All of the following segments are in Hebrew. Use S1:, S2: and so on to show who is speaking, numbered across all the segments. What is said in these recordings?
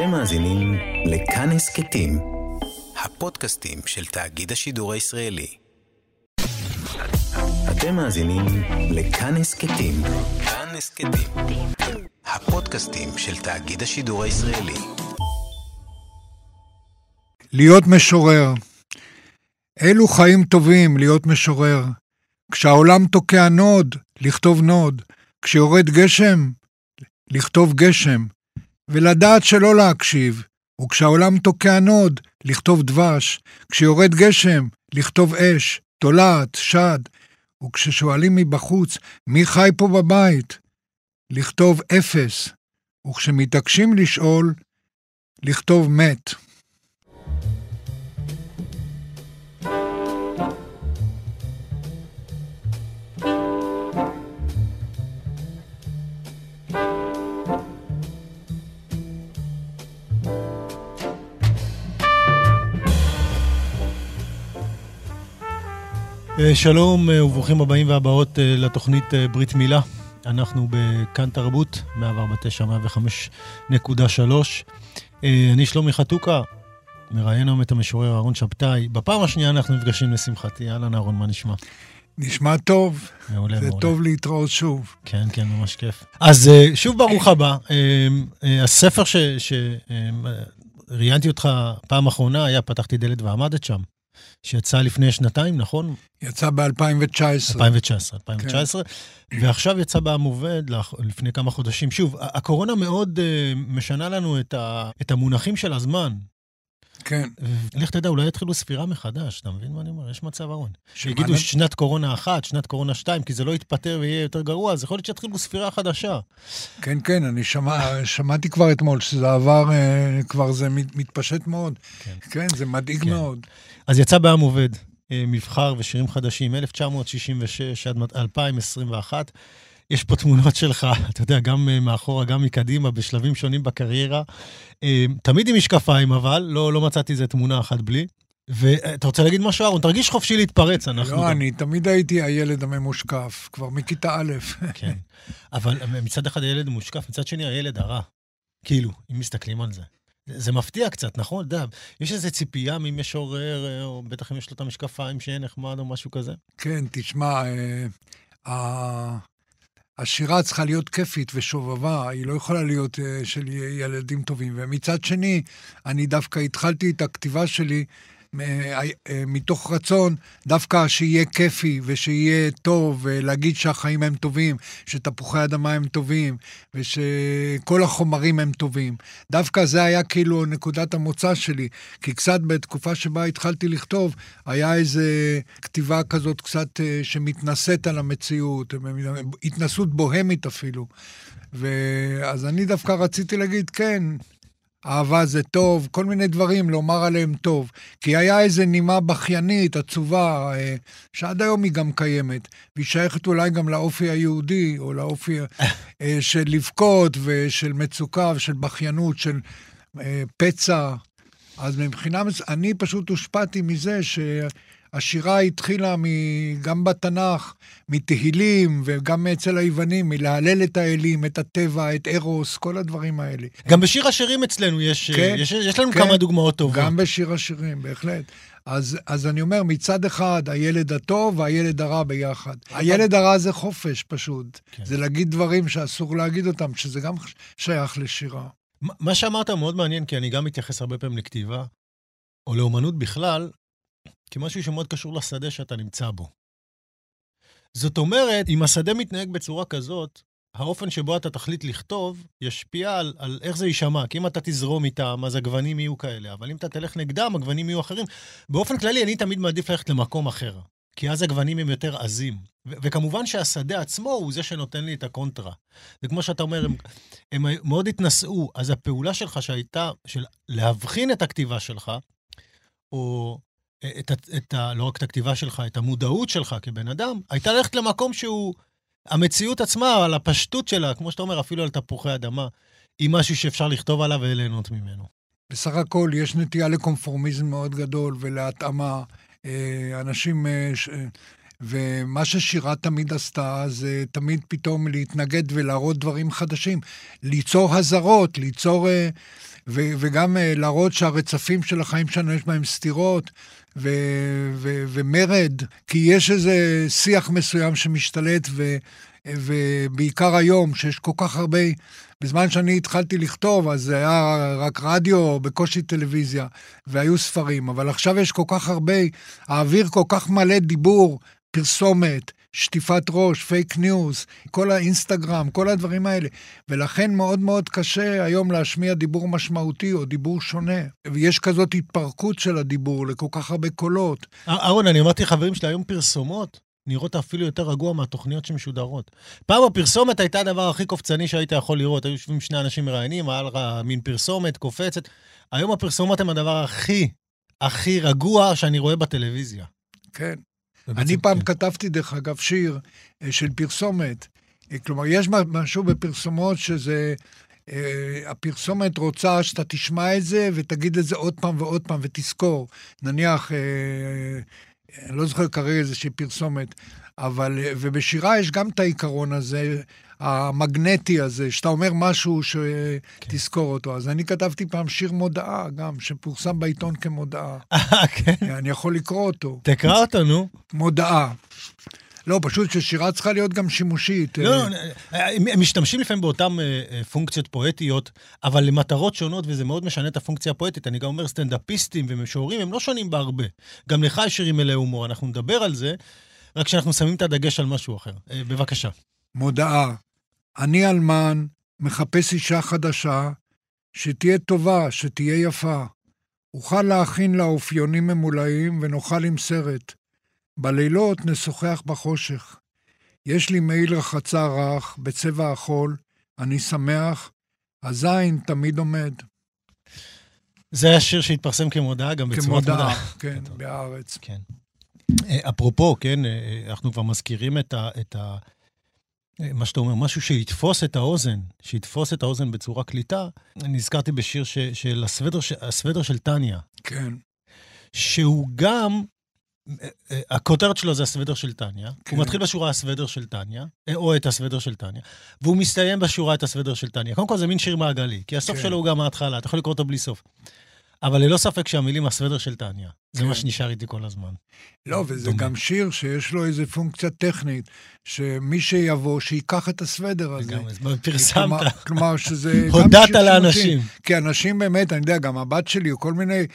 S1: אתם מאזינים לכאן הסכתים, הפודקאסטים של תאגיד השידור הישראלי. אתם מאזינים לכאן הסכתים, כאן הסכתים, הפודקאסטים של תאגיד השידור הישראלי.
S2: להיות משורר. אלו חיים טובים להיות משורר. כשהעולם תוקע נוד, לכתוב נוד. כשיורד גשם, לכתוב גשם. ולדעת שלא להקשיב. וכשהעולם תוקע נוד, לכתוב דבש. כשיורד גשם, לכתוב אש, תולעת, שד. וכששואלים מבחוץ, מי חי פה בבית? לכתוב אפס. וכשמתעקשים לשאול, לכתוב מת.
S3: שלום אה, וברוכים הבאים והבאות אה, לתוכנית ברית מילה. אנחנו בכאן תרבות, 149, 105.3. אני שלומי חתוקה, מראיין היום את המשורר אהרון שבתאי. בפעם השנייה אנחנו נפגשים לשמחתי. אהלן אהרון, מה נשמע?
S2: נשמע טוב.
S3: מעולה,
S2: זה
S3: מעולה.
S2: טוב להתראות שוב.
S3: כן, כן, ממש כיף. אז שוב ברוך הבא. הספר שראיינתי אותך פעם אחרונה היה פתחתי דלת ועמדת שם. שיצא לפני שנתיים, נכון?
S2: יצא ב-2019.
S3: 2019, 2019, כן. ועכשיו יצא בעם עובד לפני כמה חודשים. שוב, הקורונה מאוד uh, משנה לנו את, ה, את המונחים של הזמן.
S2: כן.
S3: לך תדע, אולי יתחילו ספירה מחדש, אתה מבין מה אני אומר? יש מצב ארון. שיגידו שנת קורונה אחת, שנת קורונה שתיים, כי זה לא יתפטר ויהיה יותר גרוע, אז יכול להיות שיתחילו ספירה חדשה.
S2: כן, כן, אני שמע, שמעתי כבר אתמול שזה עבר, אה, כבר זה מתפשט מאוד. כן, כן זה מדאיג כן. מאוד.
S3: אז יצא בעם עובד, אה, מבחר ושירים חדשים, 1966 עד 2021. יש פה תמונות שלך, אתה יודע, גם אה, מאחורה, גם מקדימה, בשלבים שונים בקריירה. אה, תמיד עם משקפיים, אבל לא, לא מצאתי איזה תמונה אחת בלי. ואתה רוצה להגיד משהו, אהרון? תרגיש חופשי להתפרץ, אנחנו...
S2: לא, גם... אני תמיד הייתי הילד הממושקף, כבר מכיתה א'.
S3: כן, אבל מצד אחד הילד מושקף, מצד שני הילד הרע. כאילו, אם מסתכלים על זה. זה מפתיע קצת, נכון? אתה יודע, יש איזו ציפייה ממשורר, אה, או בטח אם יש לו את המשקפיים שיהיה נחמד או משהו כזה?
S2: כן, תשמע, אה, השירה צריכה להיות כיפית ושובבה, היא לא יכולה להיות uh, של ילדים טובים. ומצד שני, אני דווקא התחלתי את הכתיבה שלי אה, מתוך רצון דווקא שיהיה כיפי ושיהיה טוב, ולהגיד שהחיים הם טובים, שתפוחי אדמה הם טובים, ושכל החומרים הם טובים. דווקא זה היה כאילו נקודת המוצא שלי, כי קצת בתקופה שבה התחלתי לכתוב, היה איזה כתיבה כזאת קצת אה, שמתנשאת על המציאות, התנסות בוהמית אפילו. ואז אני דווקא רציתי להגיד, כן, אהבה זה טוב, כל מיני דברים לומר עליהם טוב. כי היה איזו נימה בכיינית, עצובה, אה, שעד היום היא גם קיימת, והיא שייכת אולי גם לאופי היהודי, או לאופי אה, של לבכות ושל מצוקה ושל בכיינות, של אה, פצע. אז מבחינה, אני פשוט הושפעתי מזה ש... השירה התחילה גם בתנ"ך, מתהילים, וגם אצל היוונים, מלהלל את האלים, את הטבע, את ארוס, כל הדברים האלה.
S3: גם בשיר השירים אצלנו יש, כן, יש, יש לנו כן, כמה דוגמאות טובות.
S2: גם בשיר השירים, בהחלט. אז, אז אני אומר, מצד אחד, הילד הטוב והילד הרע ביחד. הילד הרע זה חופש פשוט. כן. זה להגיד דברים שאסור להגיד אותם, שזה גם שייך לשירה.
S3: מה שאמרת מאוד מעניין, כי אני גם מתייחס הרבה פעמים לכתיבה, או לאומנות בכלל, כמשהו שמאוד קשור לשדה שאתה נמצא בו. זאת אומרת, אם השדה מתנהג בצורה כזאת, האופן שבו אתה תחליט לכתוב ישפיע על, על איך זה יישמע. כי אם אתה תזרום איתם, אז הגוונים יהיו כאלה, אבל אם אתה תלך נגדם, הגוונים יהיו אחרים. באופן כללי, אני תמיד מעדיף ללכת למקום אחר, כי אז הגוונים הם יותר עזים. ו- וכמובן שהשדה עצמו הוא זה שנותן לי את הקונטרה. וכמו שאתה אומר, הם, הם מאוד התנשאו, אז הפעולה שלך שהייתה, של להבחין את הכתיבה שלך, או את, את, את ה, לא רק את הכתיבה שלך, את המודעות שלך כבן אדם, הייתה ללכת למקום שהוא, המציאות עצמה, על הפשטות שלה, כמו שאתה אומר, אפילו על תפוחי אדמה, היא משהו שאפשר לכתוב עליו וליהנות ממנו.
S2: בסך הכל יש נטייה לקונפורמיזם מאוד גדול ולהתאמה. אה, אנשים... אה, ומה ששירה תמיד עשתה, זה תמיד פתאום להתנגד ולהראות דברים חדשים. ליצור הזרות, ליצור... אה, וגם להראות שהרצפים של החיים שלנו יש בהם סתירות ו- ו- ומרד, כי יש איזה שיח מסוים שמשתלט, ו- ובעיקר היום, שיש כל כך הרבה... בזמן שאני התחלתי לכתוב, אז זה היה רק רדיו, בקושי טלוויזיה, והיו ספרים, אבל עכשיו יש כל כך הרבה, האוויר כל כך מלא דיבור, פרסומת, שטיפת ראש, פייק ניוז, כל האינסטגרם, כל הדברים האלה. ולכן מאוד מאוד קשה היום להשמיע דיבור משמעותי או דיבור שונה. ויש כזאת התפרקות של הדיבור לכל כך הרבה קולות.
S3: אהרון, אני אמרתי לחברים שלי, היום פרסומות נראות אפילו יותר רגוע מהתוכניות שמשודרות. פעם הפרסומת הייתה הדבר הכי קופצני שהיית יכול לראות. היו יושבים שני אנשים מראיינים, היה לך מין פרסומת קופצת. היום הפרסומות הן הדבר הכי, הכי רגוע שאני רואה בטלוויזיה.
S2: כן. אני פעם כן. כתבתי, דרך אגב, שיר אה, של פרסומת. אה, כלומר, יש משהו בפרסומות שזה... אה, הפרסומת רוצה שאתה תשמע את זה ותגיד את זה עוד פעם ועוד פעם ותזכור. נניח, אני לא זוכר כרגע איזושהי פרסומת, אבל, ובשירה יש גם את העיקרון הזה, המגנטי הזה, שאתה אומר משהו שתזכור כן. אותו. אז אני כתבתי פעם שיר מודעה גם, שפורסם בעיתון כמודעה.
S3: אה, כן?
S2: אני יכול לקרוא אותו.
S3: תקרא אותו, נו.
S2: מודעה. לא, פשוט ששירה צריכה להיות גם שימושית.
S3: לא, לא, הם משתמשים לפעמים באותן אה, פונקציות פואטיות, אבל למטרות שונות, וזה מאוד משנה את הפונקציה הפואטית. אני גם אומר, סטנדאפיסטים ומשוררים, הם לא שונים בהרבה. גם לך יש שירים מלא הומור, אנחנו נדבר על זה, רק שאנחנו שמים את הדגש על משהו אחר. בבקשה.
S2: מודעה. אני אלמן, מחפש אישה חדשה, שתהיה טובה, שתהיה יפה. אוכל להכין לה אופיונים ממולאים ונאכל עם סרט. בלילות נשוחח בחושך. יש לי מעיל רחצה רך, בצבע החול, אני שמח, הזין תמיד עומד.
S3: זה היה שיר שהתפרסם כמודעה, גם בצורת מודעה.
S2: כמודעה, כן, בארץ.
S3: כן. אה, אפרופו, כן, אה, אנחנו כבר מזכירים את ה... את ה מה שאתה אומר, משהו שיתפוס את האוזן, שיתפוס את האוזן בצורה קליטה. נזכרתי בשיר ש, של הסוודר, הסוודר של טניה.
S2: כן.
S3: שהוא גם הכותרת שלו זה הסוודר של טניה. כן. הוא מתחיל בשורה הסוודר של טניה, אה, או את הסוודר של טניה, והוא מסתיים בשורה את הסוודר של טניה. קודם כל זה מין שיר מעגלי, כי הסוף כן. שלו הוא גם ההתחלה, אתה יכול לקרוא אותו בלי סוף. אבל ללא ספק שהמילים הסוודר של טניה, זה מה כן. שנשאר איתי כל הזמן.
S2: לא, וזה דומה. גם שיר שיש לו איזה פונקציה טכנית, שמי שיבוא, שייקח את הסוודר הזה.
S3: גם פרסמת.
S2: כלומר, שזה...
S3: הודעת לאנשים.
S2: כי אנשים באמת, אני יודע, גם הבת שלי, כל מיני...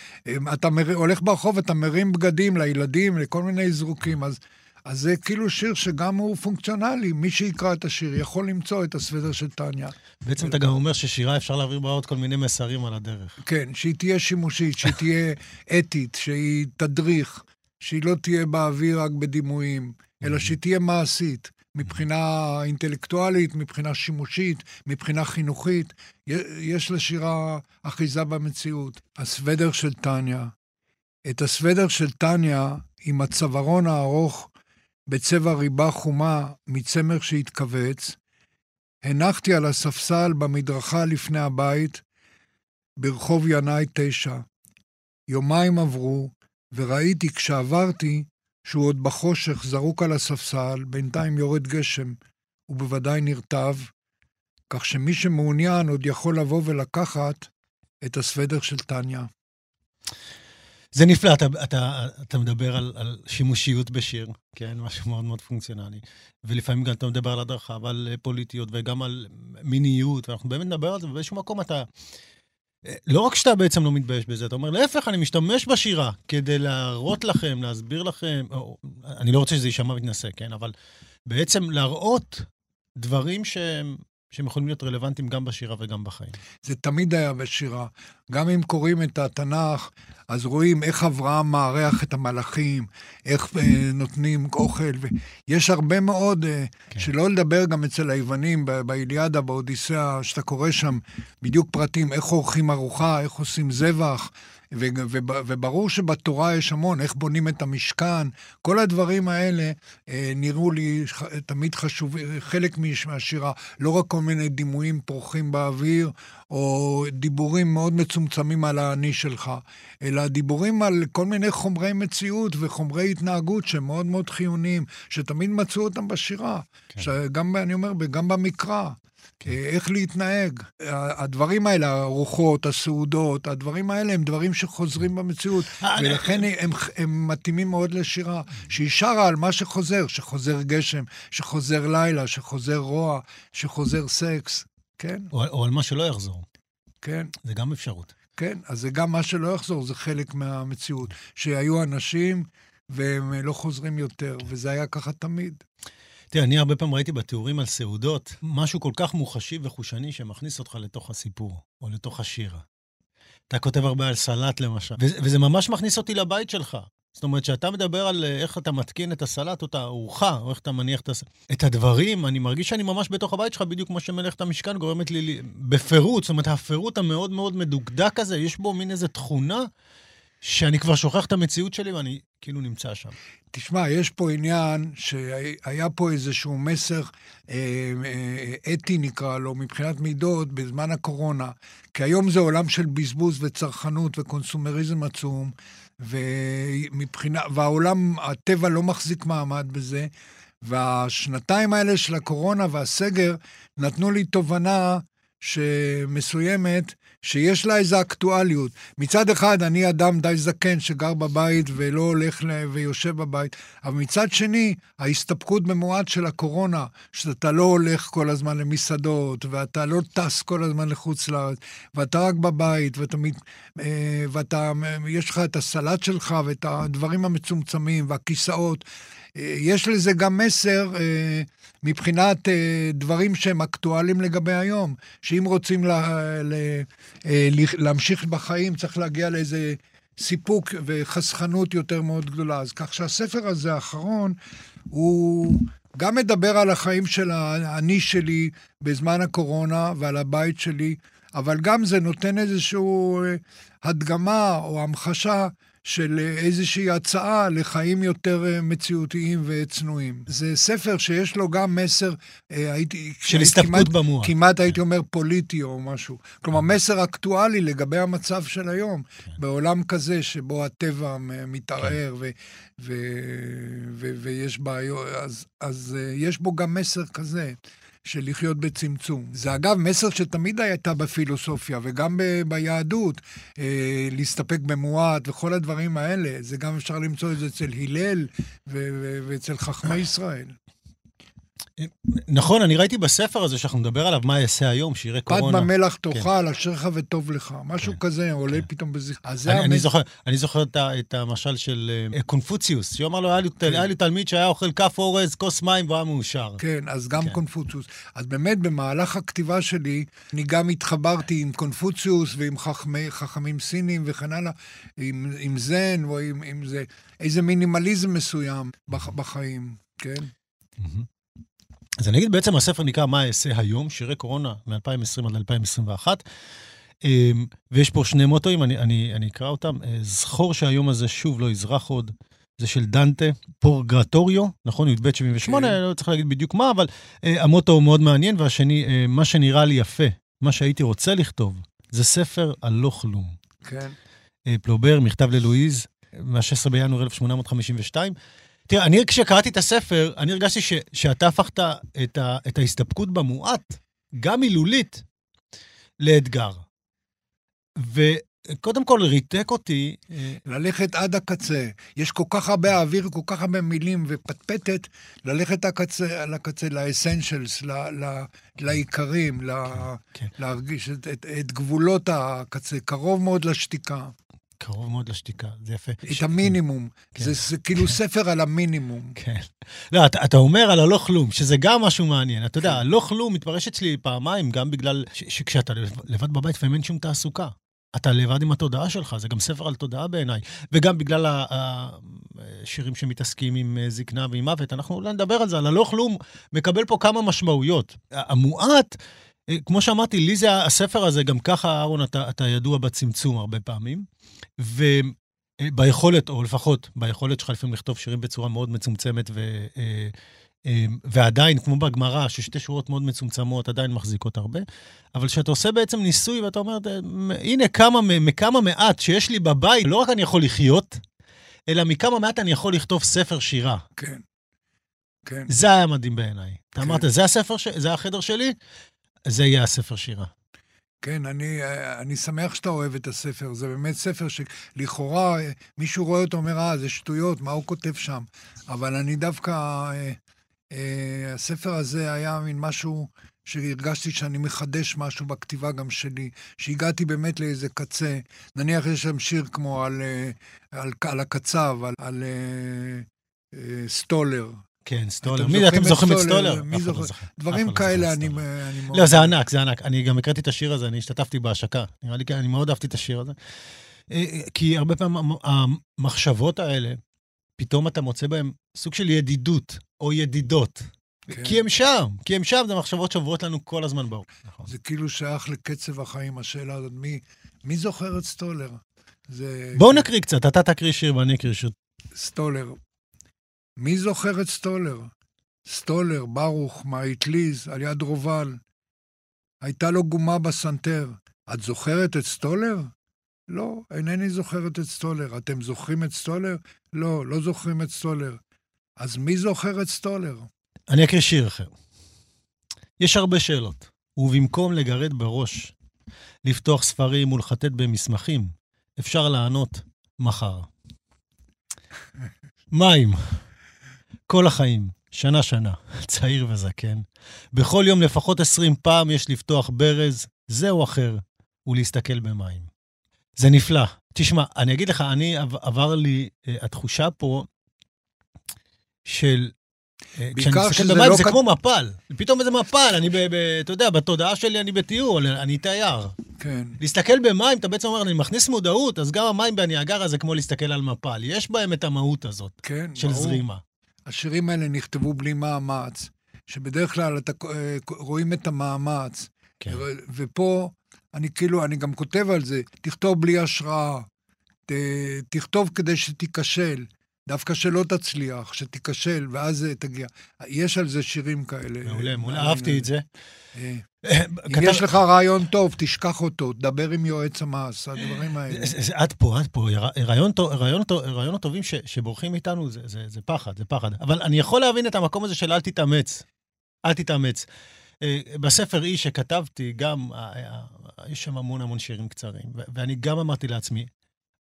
S2: אתה מר... הולך ברחוב, אתה מרים בגדים לילדים, לכל מיני זרוקים, אז... אז זה כאילו שיר שגם הוא פונקציונלי, מי שיקרא את השיר יכול למצוא את הסוודר של טניה.
S3: בעצם אתה גם אומר ששירה אפשר להעביר בה עוד כל מיני מסרים על הדרך.
S2: כן, שהיא תהיה שימושית, שהיא תהיה אתית, שהיא תדריך, שהיא לא תהיה באוויר רק בדימויים, אלא שהיא תהיה מעשית. מבחינה אינטלקטואלית, מבחינה שימושית, מבחינה חינוכית, יש לשירה אחיזה במציאות. הסוודר של טניה. את הסוודר של טניה עם הצווארון הארוך בצבע ריבה חומה מצמר שהתכווץ, הנחתי על הספסל במדרכה לפני הבית, ברחוב ינאי תשע. יומיים עברו, וראיתי כשעברתי שהוא עוד בחושך זרוק על הספסל, בינתיים יורד גשם, הוא בוודאי נרטב, כך שמי שמעוניין עוד יכול לבוא ולקחת את הסוודר של טניה.
S3: זה נפלא, אתה, אתה, אתה מדבר על, על שימושיות בשיר, כן? משהו מאוד מאוד פונקציונלי. ולפעמים גם אתה מדבר על הדרכה ועל אה, פוליטיות וגם על מיניות, ואנחנו באמת נדבר על זה, ובאיזשהו מקום אתה... אה, לא רק שאתה בעצם לא מתבייש בזה, אתה אומר, להפך, אני משתמש בשירה כדי להראות לכם, להסביר לכם, או, אני לא רוצה שזה יישמע מתנשא, כן? אבל בעצם להראות דברים שהם שהם יכולים להיות רלוונטיים גם בשירה וגם בחיים.
S2: זה תמיד היה בשירה. גם אם קוראים את התנ"ך, אז רואים איך אברהם מארח את המלאכים, איך אה, נותנים אוכל, ויש הרבה מאוד, אה, כן. שלא לדבר גם אצל היוונים, באיליאדה, באודיסאה, שאתה קורא שם בדיוק פרטים, איך עורכים ארוחה, איך עושים זבח. וברור שבתורה יש המון, איך בונים את המשכן, כל הדברים האלה אה, נראו לי תמיד חשובים, חלק מהשירה, לא רק כל מיני דימויים פורחים באוויר, או דיבורים מאוד. מצומצמים על האני שלך, אלא דיבורים על כל מיני חומרי מציאות וחומרי התנהגות שהם מאוד מאוד חיוניים, שתמיד מצאו אותם בשירה. כן. שגם, אני אומר, גם במקרא. איך להתנהג. הדברים האלה, הרוחות, הסעודות, הדברים האלה הם דברים שחוזרים במציאות, אה, ולכן הם, הם מתאימים מאוד לשירה, שהיא שרה על מה שחוזר, שחוזר גשם, שחוזר לילה, שחוזר רוע, שחוזר סקס, כן?
S3: או, או על מה שלא יחזור.
S2: כן.
S3: זה גם אפשרות.
S2: כן, אז זה גם מה שלא יחזור, זה חלק מהמציאות. שהיו אנשים והם לא חוזרים יותר, וזה היה ככה תמיד.
S3: תראה, אני הרבה פעמים ראיתי בתיאורים על סעודות משהו כל כך מוחשי וחושני שמכניס אותך לתוך הסיפור, או לתוך השיר. אתה כותב הרבה על סלט למשל, וזה ממש מכניס אותי לבית שלך. זאת אומרת, כשאתה מדבר על אה, איך אתה מתקין את הסלט או את הארוחה, או איך אתה מניח את, הס... את הדברים, אני מרגיש שאני ממש בתוך הבית שלך, בדיוק כמו שמלאכת המשכן גורמת לי בפירוט. זאת אומרת, הפירוט המאוד מאוד מדוקדק הזה, יש בו מין איזו תכונה שאני כבר שוכח את המציאות שלי ואני כאילו נמצא שם.
S2: תשמע, יש פה עניין שהיה פה איזשהו מסר אה, אה, אתי, נקרא לו, מבחינת מידות, בזמן הקורונה. כי היום זה עולם של בזבוז וצרכנות וקונסומריזם עצום, ומבחינה, והעולם, הטבע לא מחזיק מעמד בזה. והשנתיים האלה של הקורונה והסגר נתנו לי תובנה שמסוימת, שיש לה איזו אקטואליות. מצד אחד, אני אדם די זקן שגר בבית ולא הולך ל... ויושב בבית, אבל מצד שני, ההסתפקות במועט של הקורונה, שאתה לא הולך כל הזמן למסעדות, ואתה לא טס כל הזמן לחוץ לארץ, ואתה רק בבית, ואתה, אה, ואתה, יש לך את הסלט שלך ואת הדברים המצומצמים והכיסאות. אה, יש לזה גם מסר אה, מבחינת אה, דברים שהם אקטואליים לגבי היום, שאם רוצים לה, לה, להמשיך בחיים, צריך להגיע לאיזה סיפוק וחסכנות יותר מאוד גדולה. אז כך שהספר הזה, האחרון, הוא גם מדבר על החיים של האני שלי בזמן הקורונה ועל הבית שלי, אבל גם זה נותן איזושהי הדגמה או המחשה של איזושהי הצעה לחיים יותר אה, מציאותיים וצנועים. זה ספר שיש לו גם מסר,
S3: אה, הייתי... של הסתפקות במוח.
S2: כמעט הייתי אומר פוליטי או משהו. כלומר, מסר אקטואלי לגבי המצב של היום, כן. בעולם כזה שבו הטבע מתערער כן. ויש בעיות, אז, אז אה, יש בו גם מסר כזה. של לחיות בצמצום. זה אגב מסר שתמיד הייתה בפילוסופיה וגם ב- ביהדות, אה, להסתפק במועט וכל הדברים האלה. זה גם אפשר למצוא את זה אצל הלל ו- ו- ואצל חכמי ישראל.
S3: נכון, אני ראיתי בספר הזה שאנחנו נדבר עליו, מה אעשה היום, שירי קורונה.
S2: פת במלח תאכל, כן. אשריך וטוב לך. משהו כן, כזה עולה כן. פתאום בזכר.
S3: אני, אני, זוכר, אני זוכר את, את המשל של uh, קונפוציוס, שאומר לו, היה לי, כן. היה לי תלמיד שהיה אוכל כף אורז, כוס מים והיה מאושר.
S2: כן, אז גם כן. קונפוציוס. אז באמת, במהלך הכתיבה שלי, אני גם התחברתי עם קונפוציוס ועם חכמי, חכמים סינים וכן הלאה, עם, עם זן או עם, עם זה, איזה מינימליזם מסוים בחיים, כן? Mm-hmm.
S3: אז אני אגיד, בעצם הספר נקרא מה אעשה היום, שירי קורונה מ-2020 עד 2021. אמ, ויש פה שני מוטואים, אני, אני, אני אקרא אותם. אה, זכור שהיום הזה שוב לא יזרח עוד. זה של דנטה, פורגרטוריו, נכון? י"ב 78, כן. לא צריך להגיד בדיוק מה, אבל uh, המוטו הוא מאוד מעניין, והשני, uh, מה שנראה לי יפה, מה שהייתי רוצה לכתוב, זה ספר על לא כלום.
S2: כן.
S3: Uh, פלובר, מכתב ללואיז, מה-16 בינואר 1852. תראה, אני כשקראתי את הספר, אני הרגשתי ש, שאתה הפכת את, ה, את ההסתפקות במועט, גם מילולית, לאתגר. וקודם כל ריתק אותי...
S2: אה, ללכת עד הקצה. יש כל כך הרבה אוויר, כל כך הרבה מילים ופטפטת, ללכת הקצה, לקצה, לאסנשלס, לעיקרים, כן, כן. להרגיש את, את, את גבולות הקצה, קרוב מאוד לשתיקה.
S3: קרוב מאוד לשתיקה, זה יפה.
S2: את. המינימום. כן. זה, זה כאילו כן. ספר על המינימום.
S3: כן. לא, אתה, אתה אומר על הלא כלום, שזה גם משהו מעניין. אתה יודע, כן. הלא כלום מתפרש אצלי פעמיים, גם בגלל ש, שכשאתה לבד בבית, לפעמים אין שום תעסוקה. אתה לבד עם התודעה שלך, זה גם ספר על תודעה בעיניי. וגם בגלל השירים שמתעסקים עם אה, זקנה ועם מוות, אנחנו אולי נדבר על זה, על הלא כלום מקבל פה כמה משמעויות. המועט, כמו שאמרתי, לי זה הספר הזה, גם ככה, אהרון, אתה, אתה ידוע בצמצום הרבה פעמים. וביכולת, או לפחות ביכולת שלך לפעמים לכתוב שירים בצורה מאוד מצומצמת ו... אה, ועדיין, כמו בגמרא, ששתי שורות מאוד מצומצמות, עדיין מחזיקות הרבה. אבל כשאתה עושה בעצם ניסוי ואתה אומר, הנה כמה, מכמה מעט שיש לי בבית, לא רק אני יכול לחיות, אלא מכמה מעט אני יכול לכתוב ספר שירה.
S2: כן. כן.
S3: זה היה מדהים בעיניי. כן. אתה אמרת, זה הספר, ש... זה החדר שלי, זה יהיה הספר שירה.
S2: כן, אני, אני שמח שאתה אוהב את הספר. זה באמת ספר שלכאורה מישהו רואה אותו ואומר, אה, זה שטויות, מה הוא כותב שם? אבל אני דווקא... אה, אה, הספר הזה היה מין משהו שהרגשתי שאני מחדש משהו בכתיבה גם שלי, שהגעתי באמת לאיזה קצה. נניח יש שם שיר כמו על, אה, על, על הקצב, על, על אה, אה, סטולר.
S3: כן, סטולר. מי, אתם זוכרים את סטולר?
S2: מי זוכר? דברים כאלה אני,
S3: מאוד... לא, זה ענק, זה ענק. אני גם הקראתי את השיר הזה, אני השתתפתי בהשקה. נראה לי, אני מאוד אהבתי את השיר הזה. כי הרבה פעמים המחשבות האלה, פתאום אתה מוצא בהם סוג של ידידות, או ידידות. כן. כי הם שם, כי הם שם, זה מחשבות שעוברות לנו כל הזמן באור.
S2: נכון. זה כאילו שייך לקצב החיים, השאלה הזאת, מי, מי זוכר את סטולר?
S3: זה... בואו נקריא קצת, אתה תקריא שיר ואני אקריא שיר.
S2: סטולר. מי זוכר את סטולר? סטולר, ברוך, מהאטליז, על יד רובל. הייתה לו גומה בסנטר. את זוכרת את סטולר? לא, אינני זוכרת את סטולר. אתם זוכרים את סטולר? לא, לא זוכרים את סטולר. אז מי זוכר את סטולר?
S3: אני אקריא שיר אחר. יש הרבה שאלות, ובמקום לגרד בראש, לפתוח ספרים ולחטט במסמכים, אפשר לענות מחר. מים, כל החיים, שנה-שנה, צעיר וזקן. בכל יום לפחות עשרים פעם יש לפתוח ברז, זה או אחר, ולהסתכל במים. זה נפלא. תשמע, אני אגיד לך, אני עבר לי, uh, התחושה פה של... אה, כשאני מסתכל במים לא זה כמו מפל. פתאום איזה מפל, אני, ב, ב, אתה יודע, בתודעה שלי אני בטיול, אני תייר.
S2: כן.
S3: להסתכל במים, אתה בעצם אומר, אני מכניס מודעות, אז גם המים בניאגרה זה כמו להסתכל על מפל. יש בהם את המהות הזאת, כן, של ברור. זרימה.
S2: השירים האלה נכתבו בלי מאמץ, שבדרך כלל אתה אה, רואים את המאמץ. כן. ופה אני כאילו, אני גם כותב על זה, תכתוב בלי השראה, ת, תכתוב כדי שתיכשל. דווקא שלא תצליח, שתיכשל, ואז תגיע. יש על זה שירים כאלה.
S3: מעולה, מעולה, אהבתי את זה.
S2: אה, אם יש לך רעיון טוב, תשכח אותו, דבר עם יועץ המס, הדברים האלה.
S3: עד פה, עד פה. רעיונות טובים שבורחים מאיתנו זה פחד, זה פחד. אבל אני יכול להבין את המקום הזה של אל תתאמץ. אל תתאמץ. אה, בספר איש שכתבתי, גם, אה, יש שם המון המון שירים קצרים, ואני גם אמרתי לעצמי,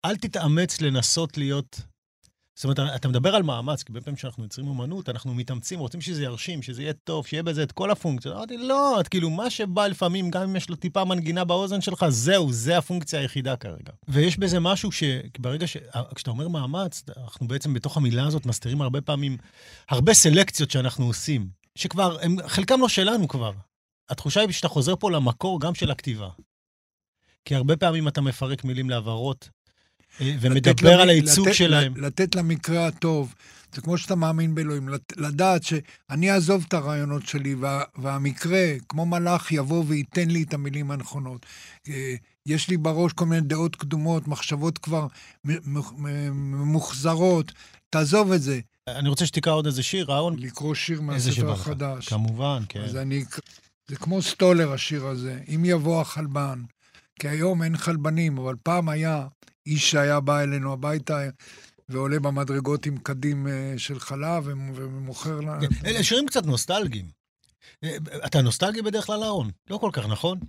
S3: אל תתאמץ לנסות להיות זאת אומרת, אתה מדבר על מאמץ, כי בפעמים שאנחנו יוצרים אומנות, אנחנו מתאמצים, רוצים שזה ירשים, שזה יהיה טוב, שיהיה בזה את כל הפונקציות. אמרתי, לא, את כאילו, מה שבא לפעמים, גם אם יש לו טיפה מנגינה באוזן שלך, זהו, זה הפונקציה היחידה כרגע. ויש בזה משהו שברגע ש... כשאתה אומר מאמץ, אנחנו בעצם בתוך המילה הזאת מסתירים הרבה פעמים, הרבה סלקציות שאנחנו עושים, שכבר, הם, חלקם לא שלנו כבר. התחושה היא שאתה חוזר פה למקור גם של הכתיבה. כי הרבה פעמים אתה מפרק מילים להבהרות, ומדבר על הייצוג לתת, שלהם.
S2: לתת למקרה הטוב. זה כמו שאתה מאמין באלוהים, לדעת שאני אעזוב את הרעיונות שלי, וה, והמקרה, כמו מלאך, יבוא וייתן לי את המילים הנכונות. אה, יש לי בראש כל מיני דעות קדומות, מחשבות כבר ממוחזרות, תעזוב את זה.
S3: אני רוצה שתקרא עוד איזה שיר, רעיון.
S2: לקרוא שיר מהספר החדש.
S3: כמובן, כן.
S2: אז אני... זה כמו סטולר, השיר הזה, אם יבוא החלבן. כי היום אין חלבנים, אבל פעם היה איש שהיה בא אלינו הביתה ועולה במדרגות עם קדים אה, של חלב ומוכר לה...
S3: אלה שירים קצת נוסטלגיים. אה, אתה נוסטלגי בדרך כלל, אהרון? לא כל כך, נכון?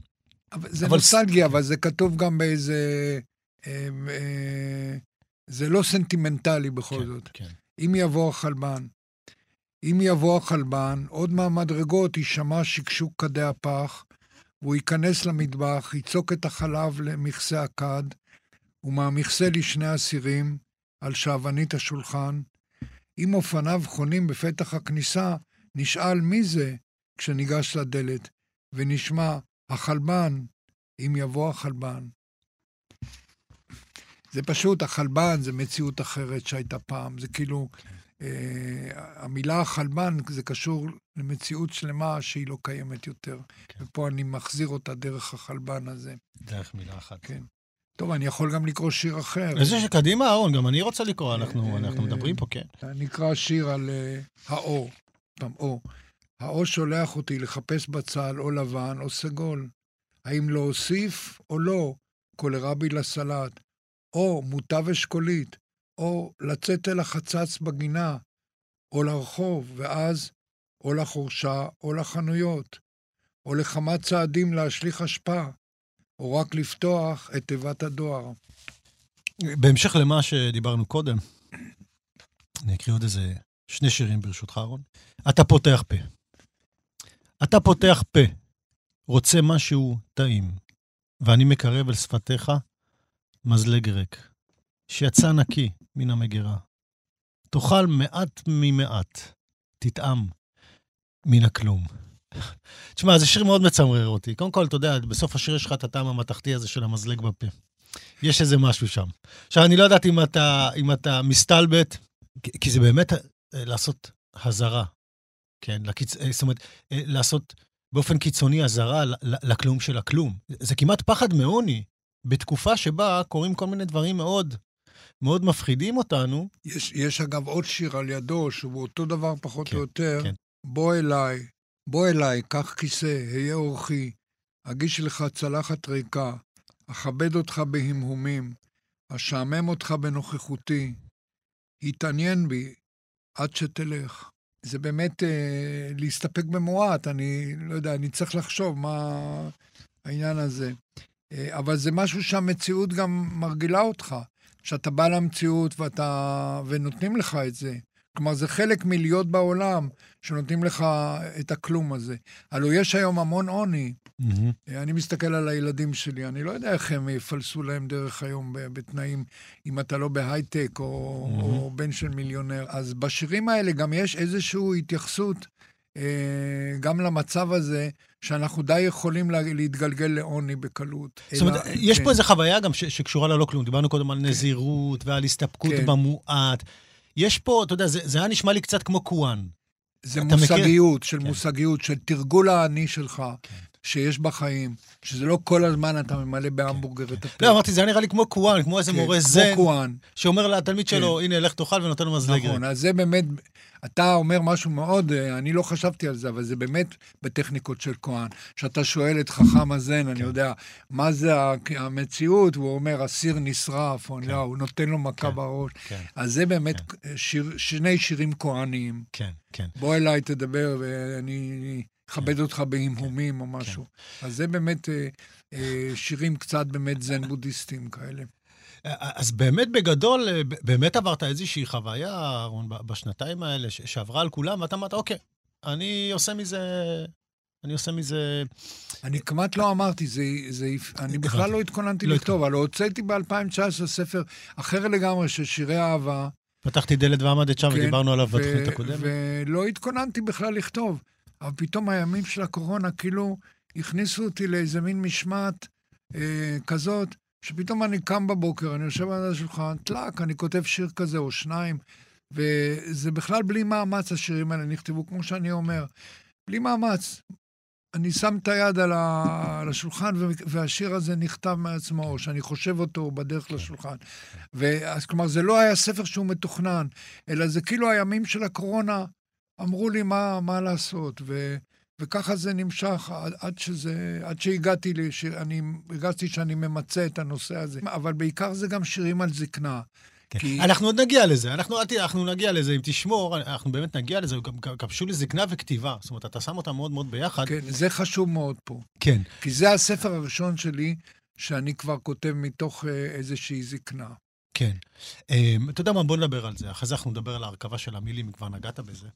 S2: זה אבל... נוסטלגי, אבל זה כתוב גם באיזה... אה, זה לא סנטימנטלי בכל כן, זאת. כן. אם יבוא החלבן, אם יבוא החלבן, עוד מהמדרגות יישמע שקשוק כדי הפח, והוא ייכנס למטבח, יצוק את החלב למכסה הכד, ומהמכסה לשני אסירים, על שעוונית השולחן. אם אופניו חונים בפתח הכניסה, נשאל מי זה כשניגש לדלת, ונשמע, החלבן, אם יבוא החלבן. זה פשוט, החלבן זה מציאות אחרת שהייתה פעם. זה כאילו, אה, המילה החלבן זה קשור למציאות שלמה שהיא לא קיימת יותר. כן. ופה אני מחזיר אותה דרך החלבן הזה.
S3: דרך מילה אחת.
S2: כן. טוב, אני יכול גם לקרוא שיר אחר.
S3: איזה שקדימה, אהרון, גם אני רוצה לקרוא, אנחנו, אנחנו מדברים פה, כן.
S2: אני אקרא שיר על uh, האור. פעם, או, האו שולח אותי לחפש בצל או לבן או סגול. האם להוסיף או לא קולרבי לסלט, או מוטב אשכולית, או לצאת אל החצץ בגינה, או לרחוב, ואז או לחורשה או לחנויות, או לכמה צעדים להשליך אשפה, או רק לפתוח את תיבת הדואר.
S3: בהמשך למה שדיברנו קודם, אני אקריא עוד איזה שני שירים ברשותך, אהרון. אתה פותח פה. אתה פותח פה, רוצה משהו טעים, ואני מקרב אל שפתיך מזלג ריק, שיצא נקי מן המגירה. תאכל מעט ממעט, תטעם מן הכלום. תשמע, זה שיר מאוד מצמרר אותי. קודם כל, אתה יודע, בסוף השיר יש לך את הטעם המתכתי הזה של המזלג בפה. יש איזה משהו שם. עכשיו, אני לא יודעת אם אתה, אם אתה מסתלבט, כי זה באמת אה, לעשות הזרה, כן? לקיצ... אה, זאת אומרת, אה, לעשות באופן קיצוני הזרה לכלום של הכלום. זה כמעט פחד מעוני, בתקופה שבה קורים כל מיני דברים מאוד, מאוד מפחידים אותנו.
S2: יש, יש אגב עוד שיר על ידו, שהוא אותו דבר פחות כן, או יותר. כן. בוא אליי, בוא אליי, קח כיסא, היה אורחי, אגיש לך צלחת ריקה, אכבד אותך בהמהומים, אשעמם אותך בנוכחותי, התעניין בי עד שתלך. זה באמת אה, להסתפק במועט, אני לא יודע, אני צריך לחשוב מה העניין הזה. אה, אבל זה משהו שהמציאות גם מרגילה אותך, שאתה בא למציאות ואתה... ונותנים לך את זה. כלומר, זה חלק מלהיות בעולם, שנותנים לך את הכלום הזה. הלוא יש היום המון עוני. Mm-hmm. אני מסתכל על הילדים שלי, אני לא יודע איך הם יפלסו להם דרך היום בתנאים, אם אתה לא בהייטק או, mm-hmm. או בן של מיליונר. אז בשירים האלה גם יש איזושהי התייחסות אה, גם למצב הזה, שאנחנו די יכולים להתגלגל לעוני בקלות.
S3: זאת אומרת, יש כן. פה איזו חוויה גם ש- שקשורה ללא כלום. דיברנו קודם על כן. נזירות ועל הסתפקות כן. במועט. יש פה, אתה יודע, זה, זה היה נשמע לי קצת כמו קוואן.
S2: זה מושגיות, מכיר? של כן. מושגיות, של תרגול האני שלך. כן. שיש בחיים, שזה לא כל הזמן אתה ממלא בהמבורגר את הפה.
S3: לא, אמרתי, זה היה נראה לי כמו קוואן, כמו איזה כן, מורה זן. קואן. שאומר לתלמיד שלו, כן. הנה, לך תאכל ונותן לו מזלג.
S2: נכון, אז זה באמת, אתה אומר משהו מאוד, אה, אני לא חשבתי על זה, אבל זה באמת בטכניקות של קואן. שאתה שואל את חכם הזן, אני כן. יודע, מה זה המציאות, והוא אומר, הסיר נשרף, או לא, הוא נותן לו מכה בראש. אז זה באמת שני שירים כהניים.
S3: כן, כן.
S2: בוא אליי, תדבר, ואני... לכבד כן. אותך בהמהומים או כן. משהו. אז זה באמת אה, אה, שירים קצת באמת זן בודהיסטים כאלה.
S3: אז באמת בגדול, אה, באמת עברת איזושהי חוויה, אהרון, בשנתיים האלה, שעברה על כולם, ואתה אמרת, אוקיי, אני עושה מזה... אני עושה מזה...
S2: אני כמעט לא אמרתי, זה, זה, אני בכלל לא התכוננתי לא לכתוב, אבל הוצאתי ב-2019 ספר אחר לגמרי של שירי אהבה.
S3: פתחתי דלת ועמדת שם, כן, ודיברנו עליו בתוכנית הקודמת.
S2: ולא התכוננתי בכלל לכתוב. אבל פתאום הימים של הקורונה כאילו הכניסו אותי לאיזה מין משמעת אה, כזאת, שפתאום אני קם בבוקר, אני יושב על השולחן, טלאק, אני כותב שיר כזה או שניים, וזה בכלל בלי מאמץ, השירים האלה נכתבו, כמו שאני אומר, בלי מאמץ. אני שם את היד על, ה... על השולחן, והשיר הזה נכתב מעצמו, או שאני חושב אותו בדרך לשולחן. ואז, כלומר, זה לא היה ספר שהוא מתוכנן, אלא זה כאילו הימים של הקורונה אמרו לי מה, מה לעשות, ו, וככה זה נמשך עד, עד שזה, עד שהגעתי, לש, אני הרגשתי שאני ממצה את הנושא הזה. אבל בעיקר זה גם שירים על זקנה.
S3: כן. כי... אנחנו עוד נגיע לזה, אנחנו, אנחנו נגיע לזה, אם תשמור, אנחנו באמת נגיע לזה, גם קשור לזקנה וכתיבה. זאת אומרת, אתה שם אותם מאוד מאוד ביחד.
S2: כן, זה חשוב מאוד פה.
S3: כן.
S2: כי זה הספר הראשון שלי שאני כבר כותב מתוך אה, איזושהי זקנה.
S3: כן. אמ, אתה יודע מה, בוא נדבר על זה. אחרי זה אנחנו נדבר על ההרכבה של המילים, כבר נגעת בזה.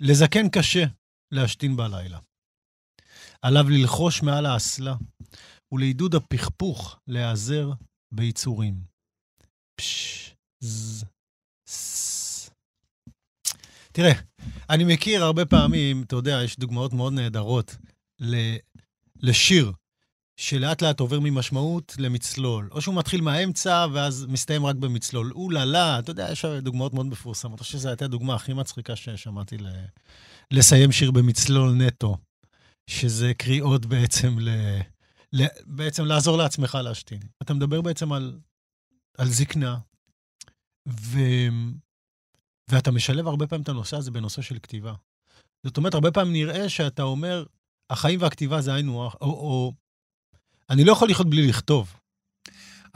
S3: לזקן קשה להשתין בלילה. עליו ללחוש מעל האסלה, ולעידוד הפכפוך להיעזר ביצורים. פש, ז, ס. תראה, אני מכיר הרבה פעמים, אתה יודע, יש דוגמאות מאוד נהדרות לשיר שלאט לאט עובר ממשמעות למצלול. או שהוא מתחיל מהאמצע ואז מסתיים רק במצלול. אוללה, אתה יודע, יש דוגמאות מאוד מפורסמות. אני חושב שזו הייתה הדוגמה הכי מצחיקה ששמעתי ל... לסיים שיר במצלול נטו, שזה קריאות בעצם ל... ל... בעצם לעזור לעצמך להשתין. אתה מדבר בעצם על, על זקנה, ו... ואתה משלב הרבה פעמים את הנושא הזה בנושא של כתיבה. זאת אומרת, הרבה פעמים נראה שאתה אומר, החיים והכתיבה זה היינו הך, או, או אני לא יכול לחיות בלי לכתוב.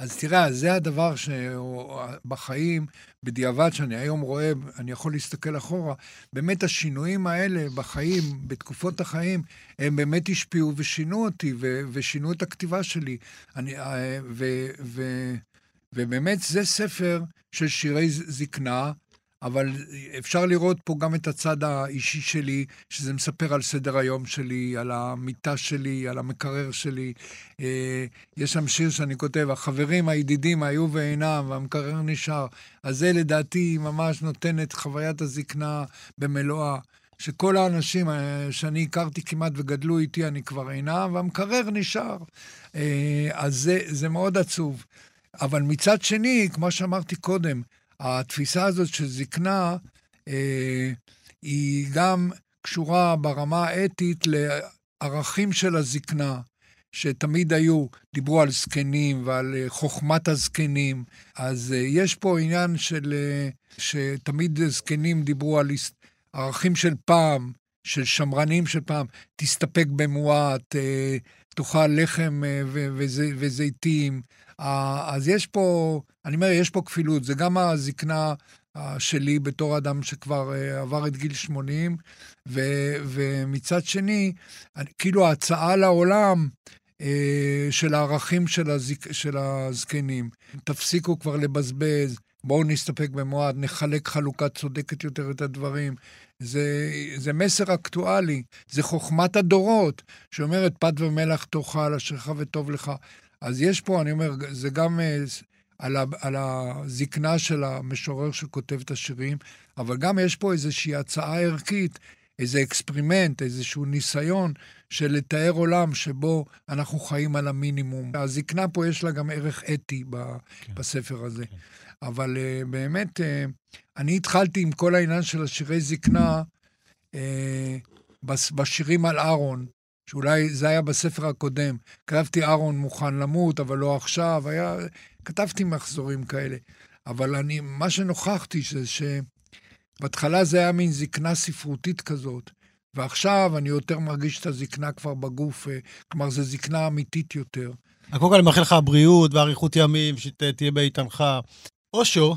S2: אז תראה, זה הדבר שבחיים, בדיעבד, שאני היום רואה, אני יכול להסתכל אחורה, באמת השינויים האלה בחיים, בתקופות החיים, הם באמת השפיעו ושינו אותי, ו- ושינו את הכתיבה שלי. אני, אה, ו- ו- ובאמת זה ספר של שירי זקנה, אבל אפשר לראות פה גם את הצד האישי שלי, שזה מספר על סדר היום שלי, על המיטה שלי, על המקרר שלי. אה, יש שם שיר שאני כותב, החברים, הידידים היו ואינם, והמקרר נשאר. אז זה לדעתי ממש נותן את חוויית הזקנה במלואה. שכל האנשים אה, שאני הכרתי כמעט וגדלו איתי, אני כבר אינם, והמקרר נשאר. אה, אז זה, זה מאוד עצוב. אבל מצד שני, כמו שאמרתי קודם, התפיסה הזאת של זקנה, אה, היא גם קשורה ברמה האתית לערכים של הזקנה, שתמיד היו, דיברו על זקנים ועל אה, חוכמת הזקנים. אז אה, יש פה עניין של, אה, שתמיד זקנים דיברו על ערכים של פעם, של שמרנים של פעם, תסתפק במועט, אה, תאכל לחם אה, וזיתים. אז יש פה, אני אומר, יש פה כפילות, זה גם הזקנה שלי בתור אדם שכבר אה, עבר את גיל 80, ו, ומצד שני, כאילו ההצעה לעולם אה, של הערכים של, הזק, של הזקנים. תפסיקו כבר לבזבז, בואו נסתפק במועד, נחלק חלוקה צודקת יותר את הדברים. זה, זה מסר אקטואלי, זה חוכמת הדורות, שאומרת פת ומלח תאכל, אשריך וטוב לך. אז יש פה, אני אומר, זה גם אה, על, ה, על הזקנה של המשורר שכותב את השירים, אבל גם יש פה איזושהי הצעה ערכית, איזה אקספרימנט, איזשהו ניסיון של לתאר עולם שבו אנחנו חיים על המינימום. הזקנה פה יש לה גם ערך אתי ב, כן. בספר הזה. כן. אבל uh, באמת, uh, אני התחלתי עם כל העניין של השירי זקנה uh, בשירים על אהרון, שאולי זה היה בספר הקודם. כתבתי אהרון מוכן למות, אבל לא עכשיו, היה... כתבתי מחזורים כאלה. אבל אני, מה שנוכחתי זה שבהתחלה זה היה מין זקנה ספרותית כזאת, ועכשיו אני יותר מרגיש את הזקנה כבר בגוף, אה, כלומר, זו זקנה אמיתית יותר.
S3: קודם כל אני מאחל לך בריאות ואריכות ימים, שתהיה באיתנך. אושו,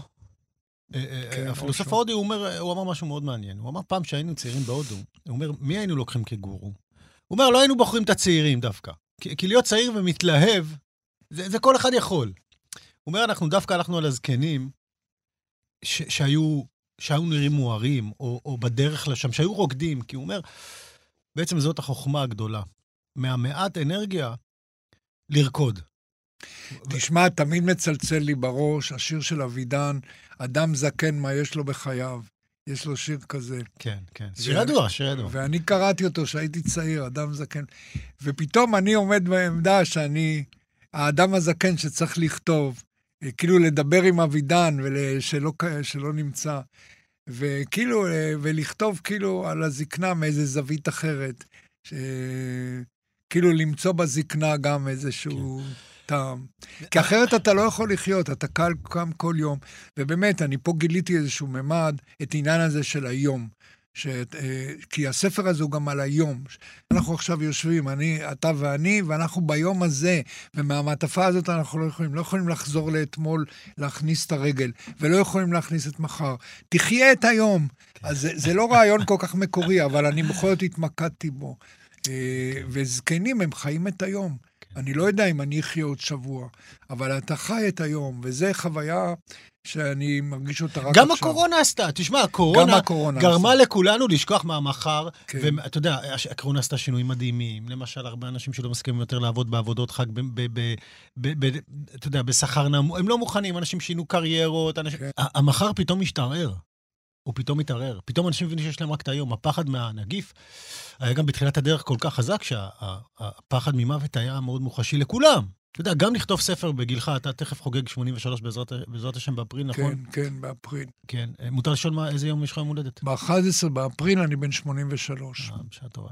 S3: אה, אה, כן, הפילוסוף ההודי, הוא, הוא אמר משהו מאוד מעניין. הוא אמר פעם שהיינו צעירים בהודו, הוא אומר, מי היינו לוקחים כגורו? הוא אומר, לא היינו בוחרים את הצעירים דווקא. כי, כי להיות צעיר ומתלהב, זה, זה כל אחד יכול. הוא אומר, אנחנו דווקא הלכנו על הזקנים, ש, שהיו, שהיו נראים מוארים, או, או בדרך לשם, שהיו רוקדים, כי הוא אומר, בעצם זאת החוכמה הגדולה. מהמעט אנרגיה, לרקוד.
S2: תשמע, תמיד מצלצל לי בראש השיר של אבידן, אדם זקן, מה יש לו בחייו. יש לו שיר כזה.
S3: כן, כן. שיר ידוע, שיר ידוע.
S2: ואני קראתי אותו כשהייתי צעיר, אדם זקן. ופתאום אני עומד בעמדה שאני האדם הזקן שצריך לכתוב, אה, כאילו לדבר עם אבידן ושלא שלא נמצא, וכאילו, אה, ולכתוב כאילו על הזקנה מאיזה זווית אחרת. ש... כאילו למצוא בזקנה גם איזשהו... כן. טעם. כי אחרת אתה לא יכול לחיות, אתה קל קם כל יום. ובאמת, אני פה גיליתי איזשהו ממד, את העניין הזה של היום. ש... אה, כי הספר הזה הוא גם על היום. אנחנו עכשיו יושבים, אני, אתה ואני, ואנחנו ביום הזה, ומהמעטפה הזאת אנחנו לא יכולים. לא יכולים לחזור לאתמול, להכניס את הרגל, ולא יכולים להכניס את מחר. תחיה את היום. כן. אז זה, זה לא רעיון כל כך מקורי, אבל אני בכל זאת התמקדתי בו. אה, וזקנים, הם חיים את היום. אני לא יודע אם אני אחיה עוד שבוע, אבל אתה חי את היום, וזו חוויה שאני מרגיש אותה רק
S3: גם עכשיו. גם הקורונה עשתה, תשמע, הקורונה, הקורונה גרמה עשתה. לכולנו לשכוח מהמחר, כן. ואתה יודע, הקורונה עשתה שינויים מדהימים. למשל, הרבה אנשים שלא מסכימים יותר לעבוד בעבודות חג, אתה יודע, בשכר נמוך, הם לא מוכנים, אנשים שינו קריירות, אנשים... כן. המחר פתאום משתערער. הוא פתאום מתערער. פתאום אנשים מבינים שיש להם רק את היום. הפחד מהנגיף היה גם בתחילת הדרך כל כך חזק, שהפחד ממוות היה מאוד מוחשי לכולם. אתה יודע, גם לכתוב ספר בגילך, אתה תכף חוגג 83 בעזרת, בעזרת השם באפריל, נכון?
S2: כן, כן, באפריל.
S3: כן. אה, מותר לשאול מה, איזה יום יש לך יום הולדת?
S2: ב-11 באפריל אני בן 83.
S3: אה, בשעה טובה.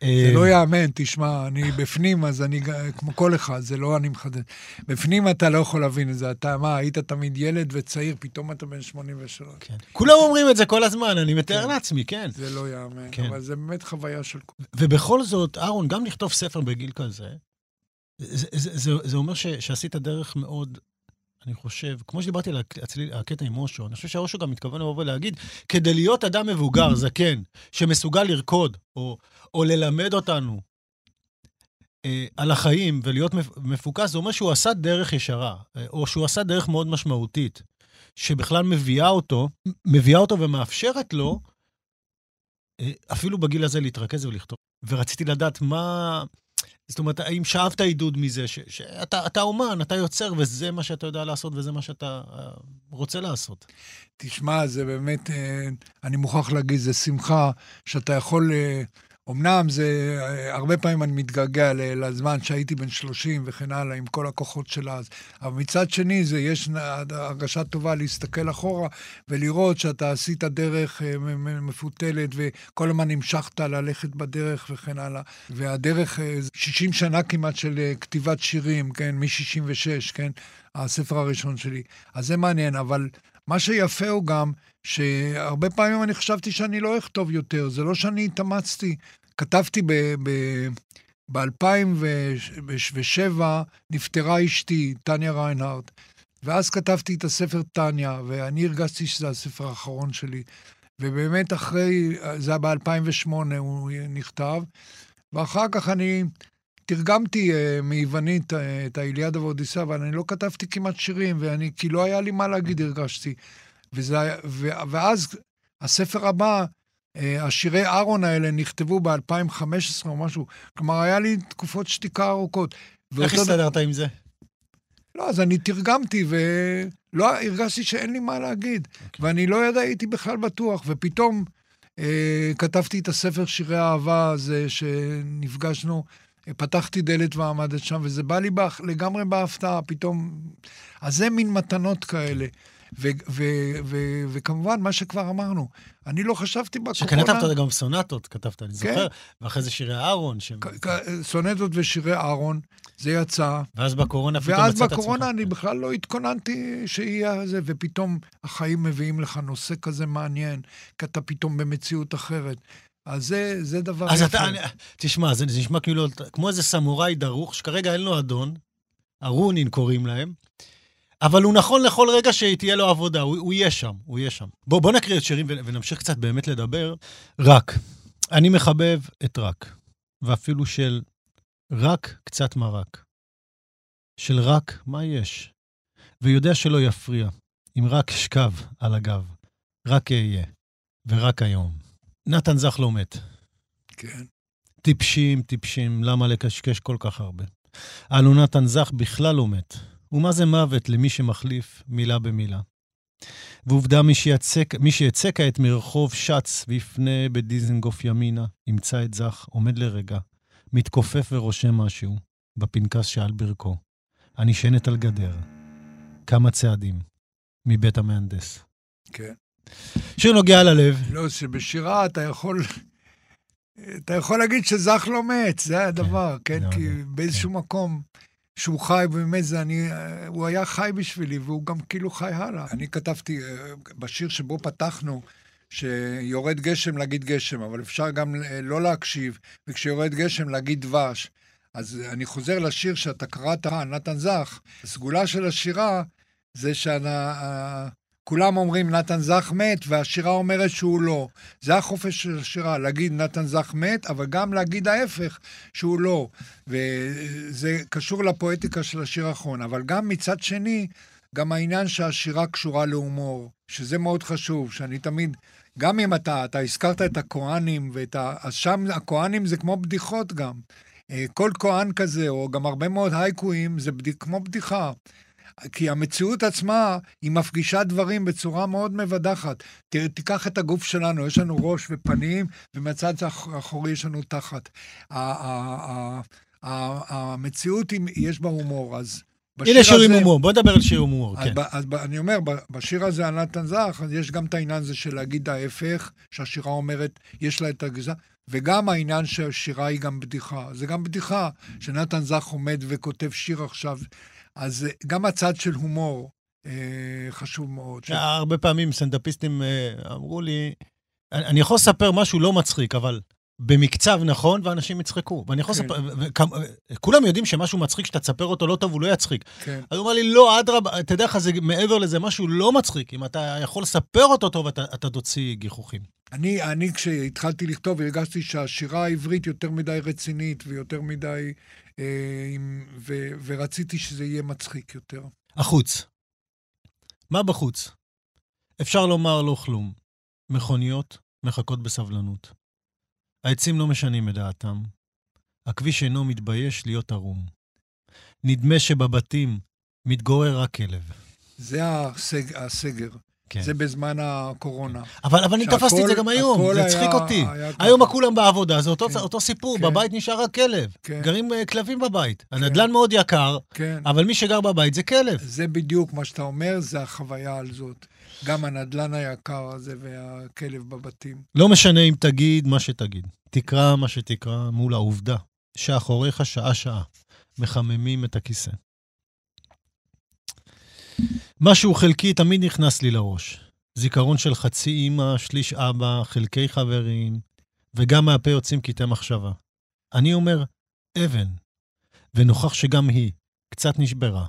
S2: זה לא יאמן, תשמע, אני בפנים, אז אני כמו כל אחד, זה לא אני מחדד. בפנים אתה לא יכול להבין את זה. אתה, מה, היית תמיד ילד וצעיר, פתאום אתה בן 83.
S3: כן. כולם אומרים את זה כל הזמן, אני מתאר כן. לעצמי, כן.
S2: זה לא יאמן, כן. אבל זה באמת חוויה של...
S3: ובכל זאת, אהרון, גם לכתוב ספר בגיל כזה, זה, זה, זה, זה אומר ש, שעשית דרך מאוד אני חושב, כמו שדיברתי על הקטע עם אושו, אני חושב שאושו גם מתכוון לבוא ולהגיד, כדי להיות אדם מבוגר, זקן, שמסוגל לרקוד, או, או ללמד אותנו אה, על החיים ולהיות מפוקס, זה אומר שהוא עשה דרך ישרה, אה, או שהוא עשה דרך מאוד משמעותית, שבכלל מביאה אותו, מביאה אותו ומאפשרת לו, אה, אפילו בגיל הזה להתרכז ולכתוב. ורציתי לדעת מה... זאת אומרת, האם שאבת עידוד מזה, ש, שאתה אתה אומן, אתה יוצר, וזה מה שאתה יודע לעשות, וזה מה שאתה אה, רוצה לעשות?
S2: תשמע, זה באמת, אה, אני מוכרח להגיד, זה שמחה שאתה יכול אה, אמנם זה, הרבה פעמים אני מתגעגע לזמן שהייתי בן 30 וכן הלאה, עם כל הכוחות של אז. אבל מצד שני, זה, יש הרגשה טובה להסתכל אחורה ולראות שאתה עשית דרך אה, מפותלת וכל הזמן המשכת ללכת בדרך וכן הלאה. והדרך, 60 אה, שנה כמעט של אה, כתיבת שירים, כן, מ-66, כן, הספר הראשון שלי. אז זה מעניין, אבל מה שיפה הוא גם שהרבה פעמים אני חשבתי שאני לא אכתוב יותר, זה לא שאני התאמצתי. כתבתי ב-2007, נפטרה אשתי, טניה ריינהרט, ואז כתבתי את הספר טניה, ואני הרגשתי שזה הספר האחרון שלי. ובאמת אחרי, זה היה ב-2008, הוא נכתב, ואחר כך אני תרגמתי uh, מיוונית uh, את האיליאדה ואודיסאה, אבל אני לא כתבתי כמעט שירים, ואני, כי לא היה לי מה להגיד, הרגשתי. וזה, ו, ואז הספר הבא, uh, השירי אהרון האלה נכתבו ב-2015 או משהו. כלומר, היה לי תקופות שתיקה ארוכות.
S3: איך הסתדרת עם זה?
S2: לא, אז אני תרגמתי, ולא, הרגשתי שאין לי מה להגיד. Okay. אוקיי. ואני לא ידע, הייתי בכלל בטוח, ופתאום אה, כתבתי את הספר שירי האהבה הזה, שנפגשנו פתחתי דלת ועמדת שם, וזה בא לי בח, לגמרי בהפתעה, פתאום... אז זה מין מתנות כאלה. ו- ו- ו- וכמובן, מה שכבר אמרנו, אני לא חשבתי בקורונה...
S3: שכתבת גם סונטות, כתבת, אני כן. זוכר, ואחרי זה שירי אהרון. ש...
S2: סונטות ושירי אהרון, זה יצא.
S3: ואז בקורונה פתאום מצאת
S2: עצמך. ואז בקורונה אני בכלל לא התכוננתי שיהיה זה, ופתאום החיים מביאים לך נושא כזה מעניין, כי אתה פתאום במציאות אחרת. אז זה, זה דבר
S3: אז יפה. אתה, תשמע, זה, זה נשמע כאילו, כמו איזה סמוראי דרוך, שכרגע אין לו אדון, ארונין קוראים להם, אבל הוא נכון לכל רגע שתהיה לו עבודה, הוא, הוא יהיה שם, הוא יהיה שם. בוא, בוא נקריא את שירים ונמשיך קצת באמת לדבר. רק. אני מחבב את רק, ואפילו של רק קצת מרק. של רק מה יש, ויודע שלא יפריע, אם רק אשכב על הגב, רק אהיה, ורק היום. נתן זך לא מת.
S2: כן.
S3: טיפשים, טיפשים, למה לקשקש כל כך הרבה? הלו נתן זך בכלל לא מת. ומה זה מוות למי שמחליף מילה במילה? ועובדה, מי שיצא, מי שיצא כעת מרחוב שץ ויפנה בדיזנגוף ימינה, ימצא את זך עומד לרגע, מתכופף ורושם משהו בפנקס שעל ברכו, הנשענת על גדר, כמה צעדים מבית המהנדס.
S2: כן.
S3: שיר נוגע ללב.
S2: לא, שבשירה אתה יכול... אתה יכול להגיד שזך לא מת, זה הדבר, כן? כן? כי באיזשהו כן. מקום שהוא חי, באמת זה אני... הוא היה חי בשבילי, והוא גם כאילו חי הלאה. אני כתבתי אה, בשיר שבו פתחנו, שיורד גשם להגיד גשם, אבל אפשר גם לא להקשיב, וכשיורד גשם להגיד דבש. אז אני חוזר לשיר שאתה קראת, נתן זך. הסגולה של השירה זה שאתה... כולם אומרים נתן זך מת, והשירה אומרת שהוא לא. זה החופש של השירה, להגיד נתן זך מת, אבל גם להגיד ההפך, שהוא לא. וזה קשור לפואטיקה של השיר האחרון. אבל גם מצד שני, גם העניין שהשירה קשורה להומור, שזה מאוד חשוב, שאני תמיד... גם אם אתה, אתה הזכרת את הכוהנים, ואת ה... אז שם הכוהנים זה כמו בדיחות גם. אה, כל כהן כזה, או גם הרבה מאוד הייקואים, זה בד... כמו בדיחה. כי המציאות עצמה, היא מפגישה דברים בצורה מאוד מבדחת. תראה, תיקח את הגוף שלנו, יש לנו ראש ופנים, ומהצד האחורי יש לנו תחת. המציאות, יש בה הומור, אז...
S3: הנה שיר עם הומור, בוא נדבר על שיר עם הומור, כן.
S2: אז אני אומר, בשיר הזה, על נתן זך, יש גם את העניין הזה של להגיד ההפך, שהשירה אומרת, יש לה את הגזע, וגם העניין שהשירה היא גם בדיחה. זה גם בדיחה שנתן זך עומד וכותב שיר עכשיו. אז גם הצד של הומור אה, חשוב מאוד. ש...
S3: הרבה פעמים סטנדאפיסטים אה, אמרו לי, אני יכול לספר משהו לא מצחיק, אבל במקצב נכון, ואנשים יצחקו. ואני יכול כן. לספר, וכמה, כולם יודעים שמשהו מצחיק, שאתה תספר אותו לא טוב, הוא לא יצחיק. כן. אז הוא אמר לי, לא, אדרבה, תדע לך, זה מעבר לזה משהו לא מצחיק. אם אתה יכול לספר אותו טוב, אתה, אתה תוציא גיחוכים.
S2: אני, אני, כשהתחלתי לכתוב, הרגשתי שהשירה העברית יותר מדי רצינית ויותר מדי... אה, ו, ורציתי שזה יהיה מצחיק יותר.
S3: החוץ. מה בחוץ? אפשר לומר לא כלום. מכוניות מחכות בסבלנות. העצים לא משנים את דעתם. הכביש אינו מתבייש להיות ערום. נדמה שבבתים מתגורר רק כלב.
S2: זה הסג, הסגר. כן. זה בזמן הקורונה.
S3: אבל, אבל אני תפסתי את זה גם היום, זה הצחיק אותי. היה היום כולם בעבודה, זה אותו, כן. אותו סיפור, כן. בבית נשאר רק כלב. כן. גרים uh, כלבים בבית. כן. הנדל"ן מאוד יקר, כן. אבל מי שגר בבית זה כלב.
S2: זה בדיוק מה שאתה אומר, זה החוויה על זאת. גם הנדל"ן היקר הזה והכלב בבתים.
S3: לא משנה אם תגיד מה שתגיד. תקרא מה שתקרא מול העובדה שאחוריך שעה-שעה מחממים את הכיסא. משהו חלקי תמיד נכנס לי לראש. זיכרון של חצי אימא, שליש אבא, חלקי חברים, וגם מהפה יוצאים קטעי מחשבה. אני אומר, אבן, ונוכח שגם היא קצת נשברה,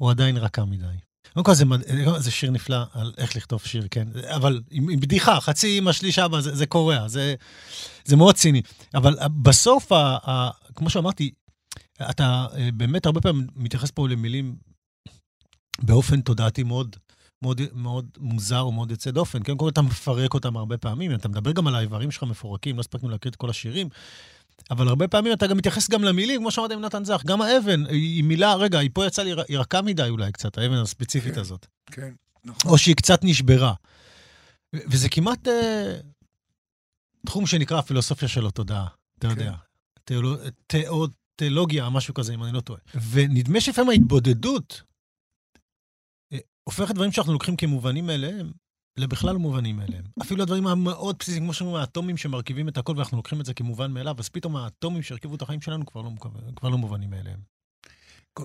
S3: או עדיין רכה מדי. קודם כל, זה, זה שיר נפלא על איך לכתוב שיר, כן? אבל עם, עם בדיחה, חצי אמא, שליש אבא, זה, זה קורע, זה, זה מאוד ציני. אבל בסוף, ה, ה, כמו שאמרתי, אתה אה, באמת הרבה פעמים מתייחס פה למילים באופן תודעתי מאוד, מאוד, מאוד מוזר ומאוד יוצא דופן. כן, קודם כל אתה מפרק אותם הרבה פעמים, אתה מדבר גם על האיברים שלך מפורקים, לא הספקנו להקריא את כל השירים, אבל הרבה פעמים אתה גם מתייחס גם למילים, כמו שאמרת עם נתן זך, גם האבן היא מילה, רגע, היא פה יצאה לי, היא רכה מדי אולי קצת, האבן הספציפית
S2: כן,
S3: הזאת.
S2: כן, נכון.
S3: או שהיא קצת נשברה. וזה כמעט אה, תחום שנקרא הפילוסופיה של התודעה, אתה כן. יודע. תיאולוגיה, תיאולוגיה, משהו כזה, אם אני לא טועה. ונדמה שלפעמים ההתבודדות אה, הופכת דברים שאנחנו לוקחים כמובנים מאליהם, לבכלל מובנים מאליהם. אפילו הדברים המאוד בסיסיים, כמו שאומרים, האטומים שמרכיבים את הכל, ואנחנו לוקחים את זה כמובן מאליו, אז פתאום האטומים שהרכיבו את החיים שלנו כבר לא, כבר לא מובנים מאליהם.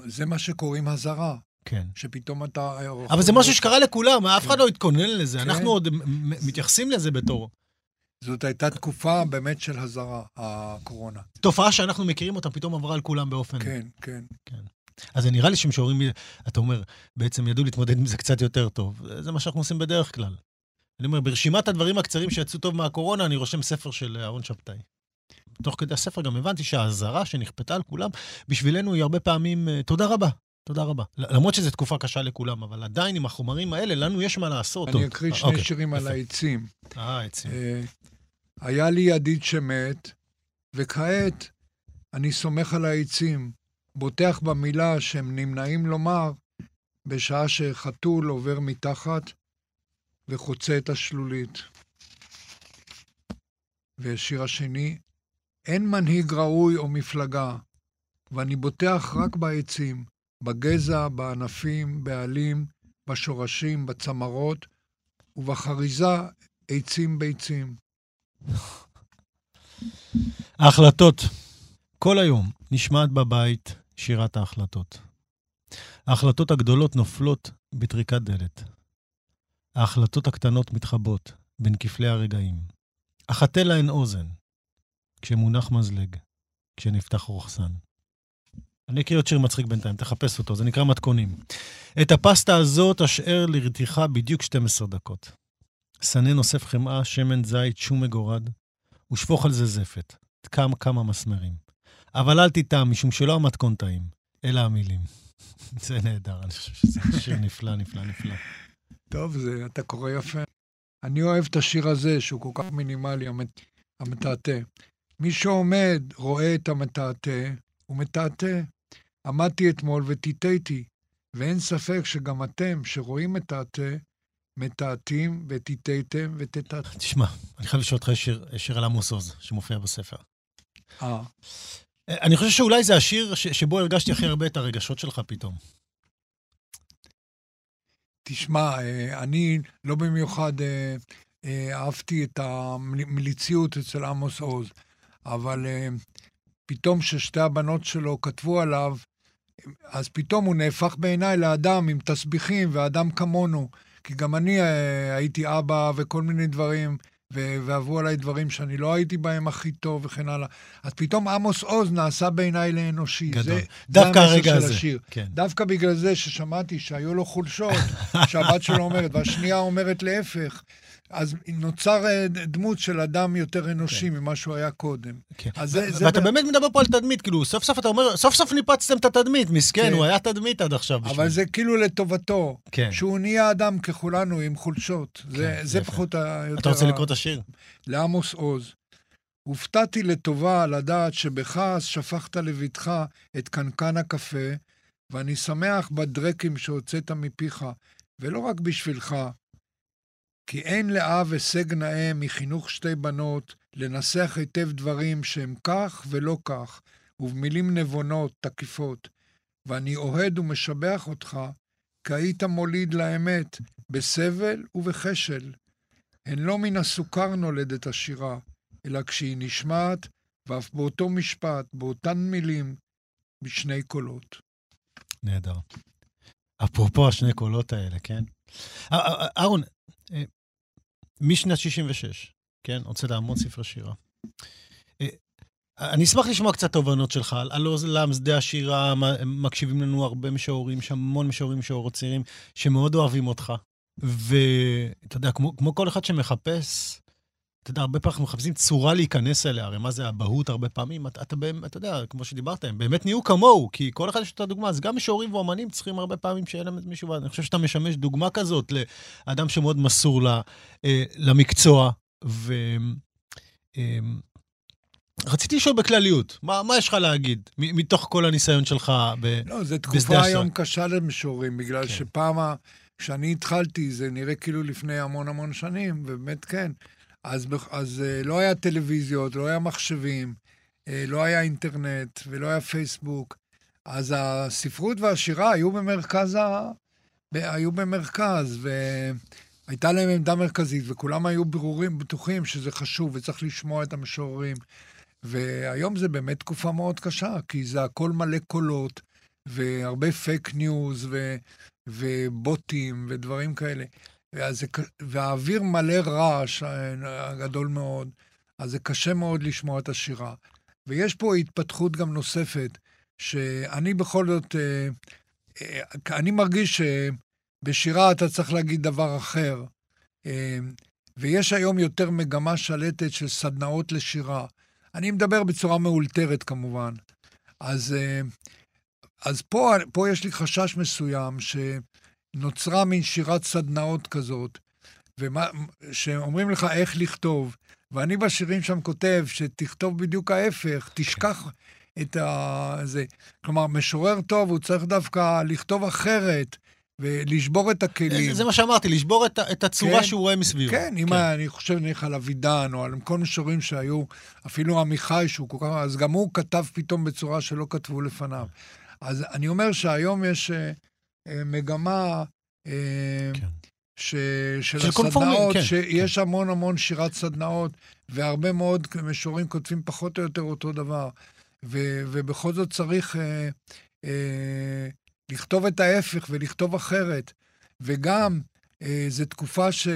S2: זה מה שקוראים הזרה.
S3: כן.
S2: שפתאום אתה...
S3: אבל זה משהו שקרה לכולם, אף אחד כן. לא התכונן לזה. כן. אנחנו עוד מתייחסים לזה בתור...
S2: זאת הייתה תקופה באמת של הזרה, הקורונה.
S3: תופעה שאנחנו מכירים אותה, פתאום עברה על כולם באופן...
S2: כן, כן.
S3: כן. אז זה נראה לי שמשוררים, אתה אומר, בעצם ידעו להתמודד עם זה קצת יותר טוב. זה מה שאנחנו עושים בדרך כלל. אני אומר, ברשימת הדברים הקצרים שיצאו טוב מהקורונה, אני רושם ספר של אהרון שבתאי. תוך כדי הספר גם הבנתי שהאזהרה שנכפתה על כולם, בשבילנו היא הרבה פעמים, אה, תודה רבה. תודה רבה. למרות שזו תקופה קשה לכולם, אבל עדיין עם החומרים האלה, לנו יש מה לעשות.
S2: אני אקריא שני אוקיי, שירים על העצים.
S3: אה, העצים. אה,
S2: היה לי ידיד שמת, וכעת אני סומך על העצים. בוטח במילה שהם נמנעים לומר בשעה שחתול עובר מתחת וחוצה את השלולית. והשיר השני, אין מנהיג ראוי או מפלגה, ואני בוטח רק בעצים, בגזע, בענפים, בעלים, בשורשים, בצמרות, ובחריזה עצים ביצים.
S3: ההחלטות. כל היום נשמעת בבית שירת ההחלטות. ההחלטות הגדולות נופלות בטריקת דלת. ההחלטות הקטנות מתחבאות בין כפלי הרגעים. אחטא להן אוזן, כשמונח מזלג, כשנפתח רוכסן. אני אקריא עוד שיר מצחיק בינתיים, תחפש אותו, זה נקרא מתכונים. את הפסטה הזאת אשאר לרתיחה בדיוק 12 דקות. סנן אוסף חמאה, שמן זית, שום מגורד, ושפוך על זה זפת. כמה כמה מסמרים. אבל אל תטעם, משום שלא המתכון טעים, אלא המילים. זה נהדר, אני חושב שזה שיר נפלא, נפלא, נפלא.
S2: טוב, זה, אתה קורא יפה. אני אוהב את השיר הזה, שהוא כל כך מינימלי, המת, המתעתע. מי שעומד, רואה את המתעתע, הוא מתעתע. עמדתי אתמול וטיטאתי, ואין ספק שגם אתם, שרואים מתעתע, מתעתעים וטיטאתם ותתעתעו.
S3: תשמע, אני חייב לשאול אותך שיר, שיר על עמוס עוז, שמופיע בספר.
S2: אה.
S3: אני חושב שאולי זה השיר ש- שבו הרגשתי הכי הרבה את הרגשות שלך פתאום.
S2: תשמע, אה, אני לא במיוחד אה, אה, אהבתי את המליציות אצל עמוס עוז, אבל פתאום כששתי הבנות שלו כתבו עליו, אז פתאום הוא נהפך בעיניי לאדם עם תסביכים ואדם כמונו. כי גם אני הייתי אבא וכל מיני דברים, ועברו עליי דברים שאני לא הייתי בהם הכי טוב וכן הלאה. אז פתאום עמוס עוז נעשה בעיניי לאנושי.
S3: גדול.
S2: זה,
S3: דווקא
S2: זה
S3: הרגע הזה.
S2: השיר.
S3: כן.
S2: דווקא בגלל זה ששמעתי שהיו לו חולשות, שהבת שלו אומרת, והשנייה אומרת להפך. אז נוצר אה, דמות של אדם יותר אנושי כן. ממה שהוא היה קודם.
S3: כן. אז זה, זה ואתה ב... באמת מדבר פה על תדמית, כאילו, סוף סוף אתה אומר, סוף סוף ניפצתם את התדמית, מסכן, כן. הוא היה תדמית עד עכשיו.
S2: בשביל. אבל זה כאילו לטובתו. כן. שהוא נהיה אדם ככולנו עם חולשות. כן, זה, זה פחות ה...
S3: אתה רוצה לקרוא את השיר?
S2: לעמוס עוז. הופתעתי לטובה לדעת שבכעס שפכת לביתך את קנקן הקפה, ואני שמח בדרקים שהוצאת מפיך, ולא רק בשבילך, כי אין לאב הישג נאה מחינוך שתי בנות לנסח היטב דברים שהם כך ולא כך, ובמילים נבונות, תקיפות. ואני אוהד ומשבח אותך, כי היית מוליד לאמת, בסבל ובכשל. הן לא מן הסוכר נולדת השירה, אלא כשהיא נשמעת, ואף באותו משפט, באותן מילים, בשני קולות.
S3: נהדר. אפרופו השני קולות האלה, כן? אהרון, אה, משנת 66, כן? הוצאת המון ספרי שירה. אה, אני אשמח לשמוע קצת תובנות שלך על, עולם שדה השירה, מקשיבים לנו הרבה משוררים, יש המון משוררים, משוררות צעירים, שמאוד אוהבים אותך. ואתה יודע, כמו, כמו כל אחד שמחפש, אתה יודע, הרבה פעמים אנחנו מחפשים צורה להיכנס אליה, הרי מה זה אבהות הרבה פעמים? אתה, אתה, אתה יודע, כמו שדיברת, הם באמת נהיו כמוהו, כי כל אחד יש את הדוגמה, אז גם משוררים ואומנים צריכים הרבה פעמים שיהיה להם מישהו, ואני חושב שאתה משמש דוגמה כזאת לאדם שמאוד מסור לה, אה, למקצוע, ו... אה, רציתי לשאול בכלליות, מה, מה יש לך להגיד מתוך כל הניסיון שלך ב,
S2: לא, זו תקופה היום קשה למשוררים, בגלל כן. שפעם, כשאני התחלתי, זה נראה כאילו לפני המון המון שנים, ובאמת כן. אז, אז אה, לא היה טלוויזיות, לא היה מחשבים, אה, לא היה אינטרנט ולא היה פייסבוק. אז הספרות והשירה היו במרכז ה... היו במרכז, והייתה להם עמדה מרכזית, וכולם היו ברורים, בטוחים שזה חשוב וצריך לשמוע את המשוררים. והיום זה באמת תקופה מאוד קשה, כי זה הכל מלא קולות, והרבה פייק ניוז, ו... ובוטים ודברים כאלה. ואז, והאוויר מלא רעש אה, גדול מאוד, אז זה קשה מאוד לשמוע את השירה. ויש פה התפתחות גם נוספת, שאני בכל זאת, אה, אה, אני מרגיש שבשירה אתה צריך להגיד דבר אחר. ויש היום יותר מגמה שלטת של סדנאות לשירה. אני מדבר בצורה מאולתרת כמובן. אז, אז פה, פה יש לי חשש מסוים, ש... נוצרה מין שירת סדנאות כזאת, ומה, שאומרים לך איך לכתוב. ואני בשירים שם כותב שתכתוב בדיוק ההפך, תשכח את ה... זה. כלומר, משורר טוב, הוא צריך דווקא לכתוב אחרת. ולשבור את הכלים.
S3: זה, זה מה שאמרתי, לשבור את, את הצורה כן, שהוא רואה מסביבו.
S2: כן, אם כן. אני חושב נניח על אבידן, או על כל משוררים שהיו, אפילו עמיחי, שהוא כל כך... אז גם הוא כתב פתאום בצורה שלא כתבו לפניו. אז אני אומר שהיום יש אה, מגמה אה, כן. ש, של, של הסדנאות, כן, שיש כן. המון המון שירת סדנאות, והרבה מאוד משוררים כותבים פחות או יותר אותו דבר. ו, ובכל זאת צריך אה, אה, לכתוב את ההפך ולכתוב אחרת. וגם, אה, זו תקופה ש,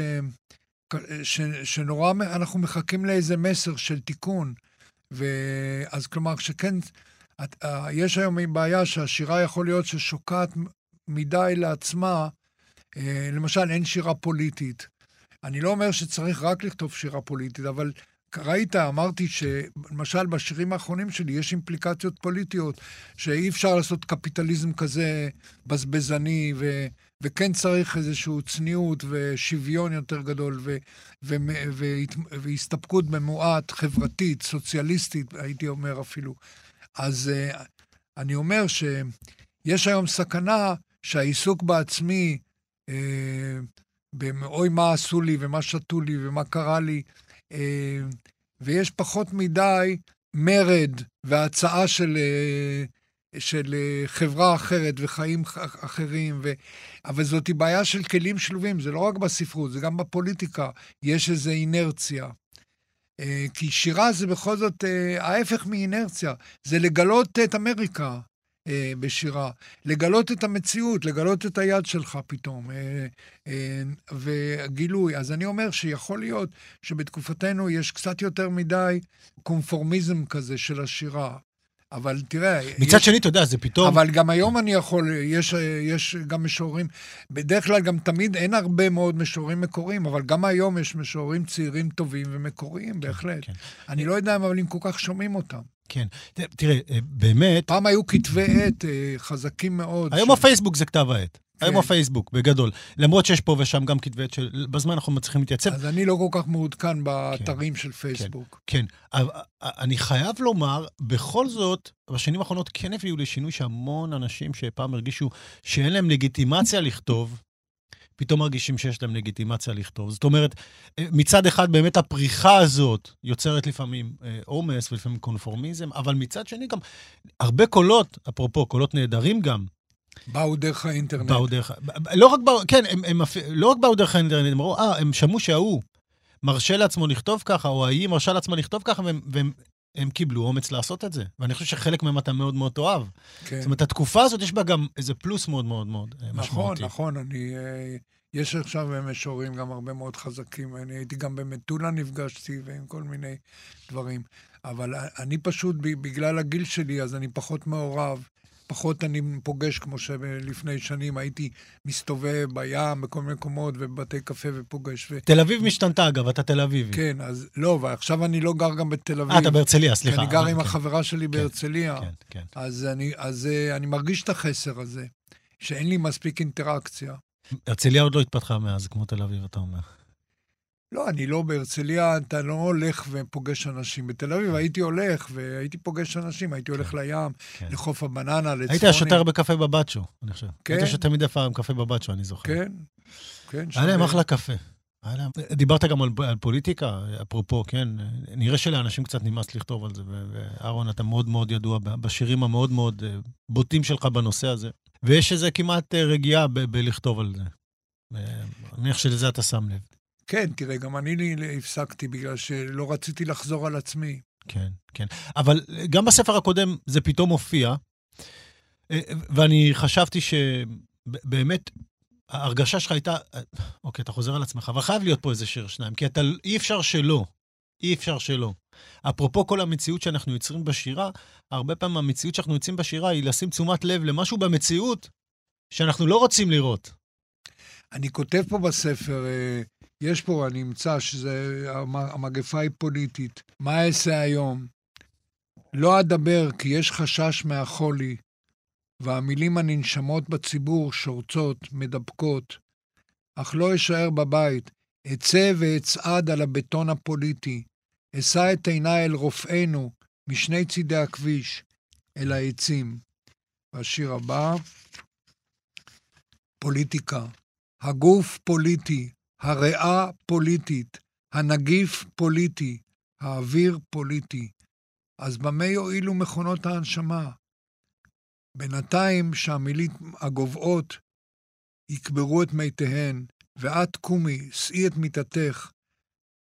S2: ש, שנורא אנחנו מחכים לאיזה מסר של תיקון. ואז כלומר, שכן, את, אה, יש היום בעיה שהשירה יכול להיות ששוקעת מדי לעצמה, אה, למשל, אין שירה פוליטית. אני לא אומר שצריך רק לכתוב שירה פוליטית, אבל ראית, אמרתי שלמשל בשירים האחרונים שלי יש אימפליקציות פוליטיות, שאי אפשר לעשות קפיטליזם כזה בזבזני, ו, וכן צריך איזושהי צניעות ושוויון יותר גדול, ו, ו, ו, והסתפקות במועט חברתית, סוציאליסטית, הייתי אומר אפילו. אז uh, אני אומר שיש היום סכנה שהעיסוק בעצמי, אה, באוי מה עשו לי ומה שתו לי ומה קרה לי, אה, ויש פחות מדי מרד והצעה של אה, של אה, חברה אחרת וחיים אחרים, ו... אבל זאת בעיה של כלים שלובים, זה לא רק בספרות, זה גם בפוליטיקה. יש איזו אינרציה. אה, כי שירה זה בכל זאת ההפך מאינרציה, זה לגלות את אמריקה. אה, בשירה, לגלות את המציאות, לגלות את היד שלך פתאום, אה, אה, וגילוי. אז אני אומר שיכול להיות שבתקופתנו יש קצת יותר מדי קונפורמיזם כזה של השירה. אבל תראה...
S3: מצד יש, שני, אתה יודע, זה פתאום...
S2: אבל גם היום אני יכול, יש, יש גם משוררים, בדרך כלל גם תמיד אין הרבה מאוד משוררים מקוריים, אבל גם היום יש משוררים צעירים טובים ומקוריים, כן, בהחלט. כן. אני לא יודע אבל אם כל כך שומעים אותם.
S3: כן. תראה, אה, באמת...
S2: פעם היו כתבי עת אה, חזקים מאוד.
S3: היום ש... הפייסבוק זה כתב העת. כן. היום הפייסבוק, בגדול. למרות שיש פה ושם גם כתבי עת שבזמן אנחנו מצליחים להתייצב.
S2: אז אני לא כל כך מעודכן באתרים כן, של פייסבוק.
S3: כן, כן. אני חייב לומר, בכל זאת, בשנים האחרונות כן הביאו לשינוי שהמון אנשים שפעם הרגישו שאין להם לגיטימציה לכתוב, פתאום מרגישים שיש להם לגיטימציה לכתוב. זאת אומרת, אה, מצד אחד באמת הפריחה הזאת יוצרת לפעמים אה, עומס ולפעמים קונפורמיזם, אבל מצד שני גם הרבה קולות, אפרופו, קולות נהדרים גם,
S2: באו דרך האינטרנט.
S3: באו דרך... לא רק באו, כן, הם, הם, לא רק באו דרך האינטרנט, הם אמרו, אה, הם שמעו שההוא מרשה לעצמו לכתוב ככה, או ההיא מרשה לעצמה לכתוב ככה, והם, והם הם קיבלו אומץ לעשות את זה. ואני חושב שחלק מהם אתה מאוד מאוד תאהב. כן. זאת אומרת, התקופה הזאת, יש בה גם איזה פלוס מאוד מאוד מאוד
S2: אה, נכון, משמעותי. נכון, נכון. אני... אה, יש עכשיו משוררים גם הרבה מאוד חזקים. אני הייתי גם במטולה נפגשתי, ועם כל מיני דברים. אבל אני פשוט, בגלל הגיל שלי, אז אני פחות מעורב. פחות אני פוגש, כמו שלפני שנים הייתי מסתובב בים, בכל מיני מקומות, ובבתי קפה ופוגש. ו...
S3: תל אביב משתנתה, אגב, אתה תל אביבי.
S2: כן, אז לא, ועכשיו אני לא גר גם בתל אביב.
S3: אה, אתה בהרצליה, סליחה.
S2: אני גר עם כן. החברה שלי כן, בהרצליה. כן, כן. אז, אני, אז אה, אני מרגיש את החסר הזה, שאין לי מספיק אינטראקציה.
S3: הרצליה עוד לא התפתחה מאז, כמו תל אביב, אתה אומר.
S2: לא, אני לא בהרצליה, אתה לא הולך ופוגש אנשים. בתל אביב כן. הייתי הולך והייתי פוגש אנשים, הייתי הולך כן. לים, כן. לחוף הבננה, לצפוני.
S3: היית השוטר בקפה בבצ'ו, אני חושב. כן. היית שותה מדי פעם קפה בבצ'ו, אני זוכר.
S2: כן, כן.
S3: היה להם אחלה קפה. דיברת גם על, על פוליטיקה, אפרופו, כן, נראה שלאנשים קצת נמאס לכתוב על זה, ואהרון, אתה מאוד מאוד ידוע בשירים המאוד מאוד אה, בוטים שלך בנושא הזה, ויש איזה כמעט אה, רגיעה בלכתוב על זה. אני מניח שלזה אתה שם לב.
S2: כן, תראה, גם אני הפסקתי בגלל שלא רציתי לחזור על עצמי.
S3: כן, כן. אבל גם בספר הקודם זה פתאום הופיע, אה, ואני חשבתי שבאמת, ההרגשה שלך הייתה, אוקיי, אתה חוזר על עצמך, אבל חייב להיות פה איזה שיר שניים, כי אתה, אי אפשר שלא. אי אפשר שלא. אפרופו כל המציאות שאנחנו יוצרים בשירה, הרבה פעמים המציאות שאנחנו יוצאים בשירה היא לשים תשומת לב למשהו במציאות שאנחנו לא רוצים לראות.
S2: אני כותב פה בספר, אה, יש פה, אני אמצא שזה, המגפה היא פוליטית. מה אעשה היום? לא אדבר כי יש חשש מהחולי, והמילים הננשמות בציבור שורצות, מדבקות. אך לא אשאר בבית, אצא ואצעד על הבטון הפוליטי. אשא את עיניי אל רופאינו, משני צידי הכביש, אל העצים. והשיר הבא, פוליטיקה. הגוף פוליטי, הריאה פוליטית, הנגיף פוליטי, האוויר פוליטי. אז במה יועילו מכונות ההנשמה? בינתיים שהמילים הגוועות יקברו את מתיהן, ואת קומי, שאי את מיתתך,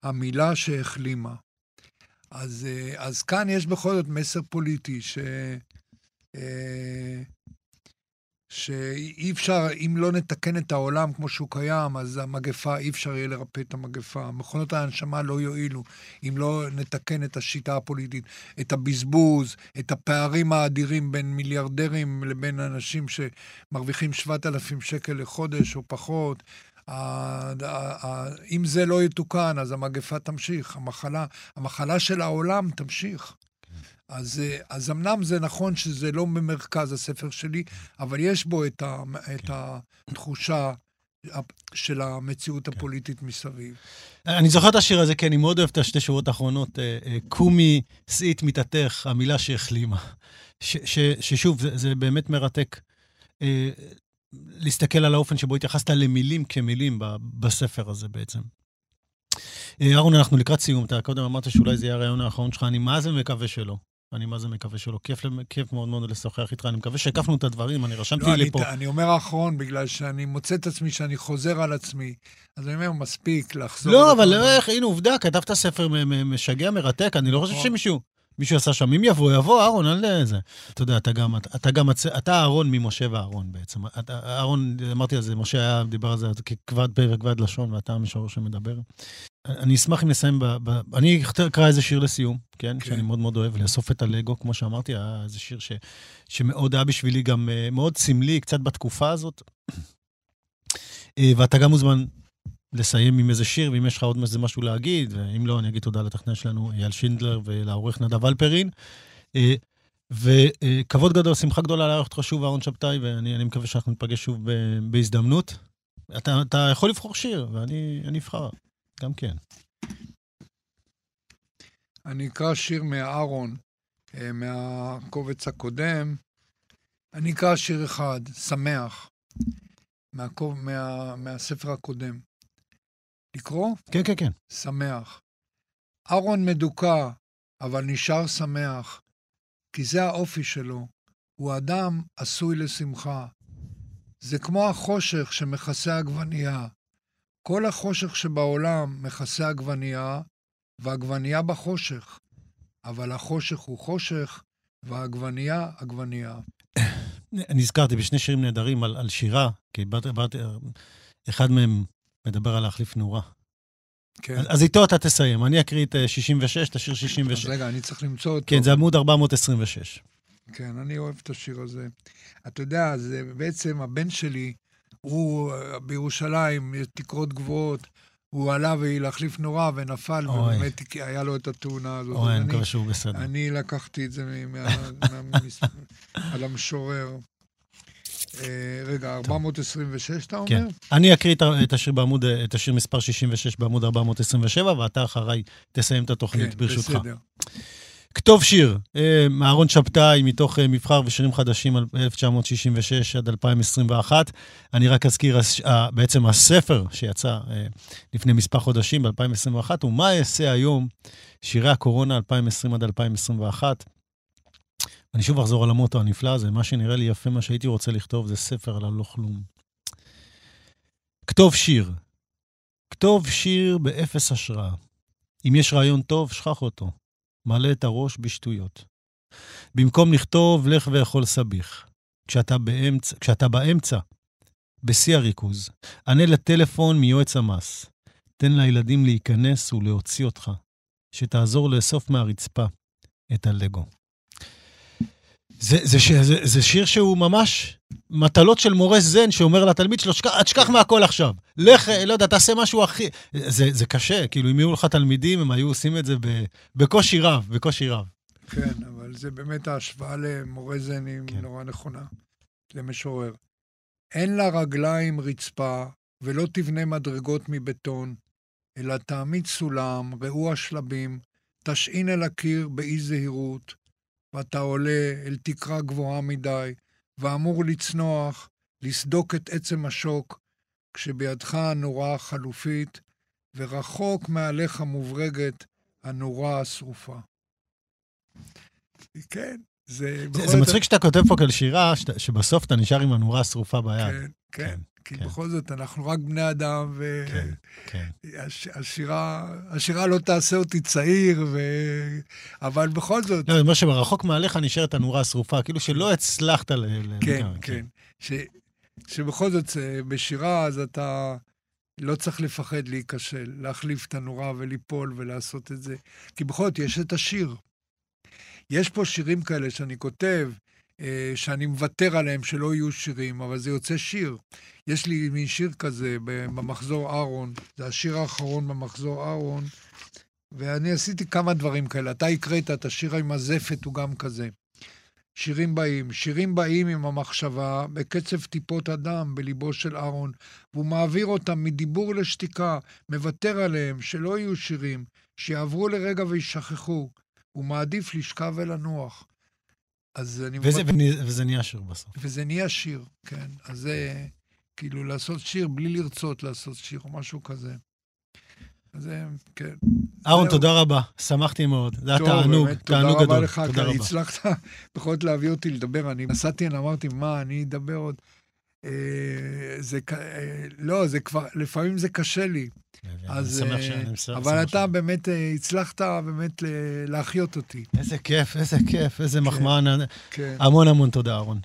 S2: המילה שהחלימה. אז, אה, אז כאן יש בכל זאת מסר פוליטי, ש... שאי אפשר, אם לא נתקן את העולם כמו שהוא קיים, אז המגפה, אי אפשר יהיה לרפא את המגפה. מכונות ההנשמה לא יועילו אם לא נתקן את השיטה הפוליטית, את הבזבוז, את הפערים האדירים בין מיליארדרים לבין אנשים שמרוויחים 7,000 שקל לחודש או פחות. אם זה לא יתוקן, אז המגפה תמשיך, המחלה, המחלה של העולם תמשיך. אז, אה, אז אמנם זה נכון שזה לא במרכז הספר שלי, אבל יש בו את, ה, את כן. התחושה של המציאות כן. הפוליטית מסביב.
S3: אני זוכר את השיר הזה, כי אני מאוד אוהב את השתי שורות האחרונות. אה, אה, קומי, שאית מיתתך, המילה שהחלימה. ששוב, זה, זה באמת מרתק להסתכל על האופן שבו התייחסת למילים כמילים בספר הזה בעצם. אהרון, אנחנו לקראת סיום. אתה קודם אמרת שאולי זה יהיה הרעיון האחרון שלך, אני מה זה מקווה שלא. אני מה זה מקווה שלא. כיף, כיף מאוד מאוד לשוחח איתך, אני מקווה שהקפנו את הדברים, אני רשמתי
S2: לא,
S3: לי פה.
S2: אני אומר האחרון, בגלל שאני מוצא את עצמי שאני חוזר על עצמי. אז אני אומר, מספיק לחזור.
S3: לא, אבל איך, הנה עובדה, כתבת ספר משגע, מרתק, אני לא חושב נכון. שמישהו... מישהו עשה שם, אם יבוא, יבוא, אהרון, אל זה. אתה יודע, אתה גם, אתה גם, אתה אהרון ממשה ואהרון בעצם. אהרון, אמרתי על זה, משה היה, דיבר על זה ככבד פה וכבד לשון, ואתה המשורר שמדבר. אני אשמח אם נסיים ב... ב אני אקרא איזה שיר לסיום, כן? כן? שאני מאוד מאוד אוהב, לאסוף את הלגו, כמו שאמרתי, היה איזה שיר ש, שמאוד היה בשבילי גם אה, מאוד סמלי, קצת בתקופה הזאת. אה, ואתה גם מוזמן לסיים עם איזה שיר, ואם יש לך עוד איזה משהו להגיד, ואם לא, אני אגיד תודה לטכנן שלנו, אייל שינדלר, ולעורך נדב אלפרין. אה, וכבוד גדול, שמחה גדולה לארח אותך שוב, אהרון שבתאי, ואני מקווה שאנחנו ניפגש שוב בהזדמנות. אתה, אתה יכול לבחור שיר, ואני אבחר, גם כן.
S2: אני אקרא שיר מאהרון, אה, מהקובץ הקודם. אני אקרא שיר אחד, שמח, מהקוב, מה, מהספר הקודם. לקרוא?
S3: כן, כן, כן.
S2: שמח. אהרון מדוכא, אבל נשאר שמח, כי זה האופי שלו. הוא אדם עשוי לשמחה. זה כמו החושך שמכסה עגבנייה. כל החושך שבעולם מכסה עגבנייה, ועגבנייה בחושך. אבל החושך הוא חושך, והעגבנייה, עגבנייה.
S3: נזכרתי בשני שירים נהדרים על, על שירה, כי באתי, באתי, אחד מהם מדבר על להחליף נורה. כן. אז, אז איתו אתה תסיים. אני אקריא את 66, אה, את השיר 66.
S2: אז רגע, אני צריך למצוא אותו.
S3: כן, זה עמוד 426.
S2: כן, אני אוהב את השיר הזה. אתה יודע, זה בעצם הבן שלי, הוא אה, בירושלים, יש תקרות גבוהות, הוא עלה להחליף נורה ונפל, אוי. ובאמת היה לו את התאונה הזאת.
S3: אוי, אני מקווה שהוא בסדר.
S2: אני לקחתי את זה על המשורר. אה, רגע, 426 אתה אומר? כן.
S3: אני אקריא את השיר בעמוד, את השיר מספר 66 בעמוד 427, ואתה אחריי תסיים את התוכנית, כן, ברשותך. בסדר. כתוב שיר, אה, מאהרון שבתאי, מתוך אה, מבחר ושירים חדשים 1966 עד 2021. אני רק אזכיר, בעצם הספר שיצא לפני מספר חודשים, ב-2021, הוא מה אעשה היום, שירי הקורונה 2020 עד 2021. אני שוב אחזור על המוטו הנפלא הזה, מה שנראה לי יפה, מה שהייתי רוצה לכתוב, זה ספר על הלא כלום. כתוב שיר. כתוב שיר באפס השראה. אם יש רעיון טוב, שכח אותו. מלא את הראש בשטויות. במקום לכתוב, לך ואכול סביך. כשאתה באמצע, כשאתה באמצע, בשיא הריכוז, ענה לטלפון מיועץ המס. תן לילדים להיכנס ולהוציא אותך, שתעזור לאסוף מהרצפה את הלגו. זה, זה, זה, זה, זה שיר שהוא ממש מטלות של מורה זן שאומר לתלמיד שלו, שכח, תשכח מהכל עכשיו. לך, לא יודע, תעשה משהו הכי... זה, זה קשה, כאילו, אם יהיו לך תלמידים, הם היו עושים את זה בקושי רב, בקושי רב.
S2: כן, אבל זה באמת ההשוואה למורה זן היא כן. נורא נכונה, למשורר. אין לה רגליים רצפה, ולא תבנה מדרגות מבטון, אלא תעמיד סולם, ראו השלבים, תשעין אל הקיר באי זהירות, ואתה עולה אל תקרה גבוהה מדי, ואמור לצנוח, לסדוק את עצם השוק, כשבידך הנורה החלופית, ורחוק מעליך מוברגת הנורה השרופה. כן, זה...
S3: זה, זה מצחיק שאתה כותב פה כאל שירה, שבסוף אתה נשאר עם הנורה השרופה ביד.
S2: כן, כן. כי כן. בכל זאת, אנחנו רק בני אדם, והשירה כן, כן. לא תעשה אותי צעיר, ו... אבל בכל זאת...
S3: לא, זה אומר שמרחוק מעליך נשארת הנורה השרופה, כאילו שלא הצלחת ל...
S2: כן, כן. כן. ש... שבכל זאת, אה, בשירה, אז אתה לא צריך לפחד להיכשל, להחליף את הנורה וליפול ולעשות את זה. כי בכל זאת, יש את השיר. יש פה שירים כאלה שאני כותב, שאני מוותר עליהם שלא יהיו שירים, אבל זה יוצא שיר. יש לי מין שיר כזה במחזור אהרון, זה השיר האחרון במחזור אהרון, ואני עשיתי כמה דברים כאלה. אתה הקראת את השיר עם הזפת, הוא גם כזה. שירים באים, שירים באים עם המחשבה, בקצב טיפות הדם בליבו של אהרון, והוא מעביר אותם מדיבור לשתיקה, מוותר עליהם, שלא יהיו שירים, שיעברו לרגע וישכחו. הוא מעדיף לשכב ולנוח.
S3: אז אני... וזה, מבט... וזה נהיה שיר בסוף.
S2: וזה נהיה שיר, כן. אז זה כאילו לעשות שיר בלי לרצות לעשות שיר, או משהו כזה. אז כן.
S3: אהרון, תודה רבה, שמחתי מאוד. זה היה תענוג, תענוג גדול.
S2: תודה רבה לך, כי הצלחת בכל זאת להביא אותי לדבר. אני נסעתי, אמרתי, מה, אני אדבר עוד... אה, זה, אה, לא, זה כבר, לפעמים זה קשה לי. אז, אה, אבל אתה באמת הצלחת באמת להחיות אותי.
S3: איזה כיף, איזה כיף, איזה כן, מחמאה. כן. המון המון תודה, אהרון.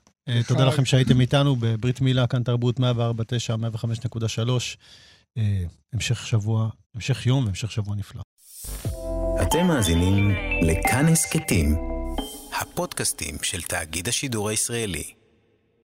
S3: תודה לכם שהייתם איתנו בברית מילה, כאן תרבות 104.9, 105.3. המשך שבוע, המשך יום והמשך שבוע נפלא.
S1: אתם מאזינים לכאן הסכתים, הפודקאסטים של תאגיד השידור הישראלי.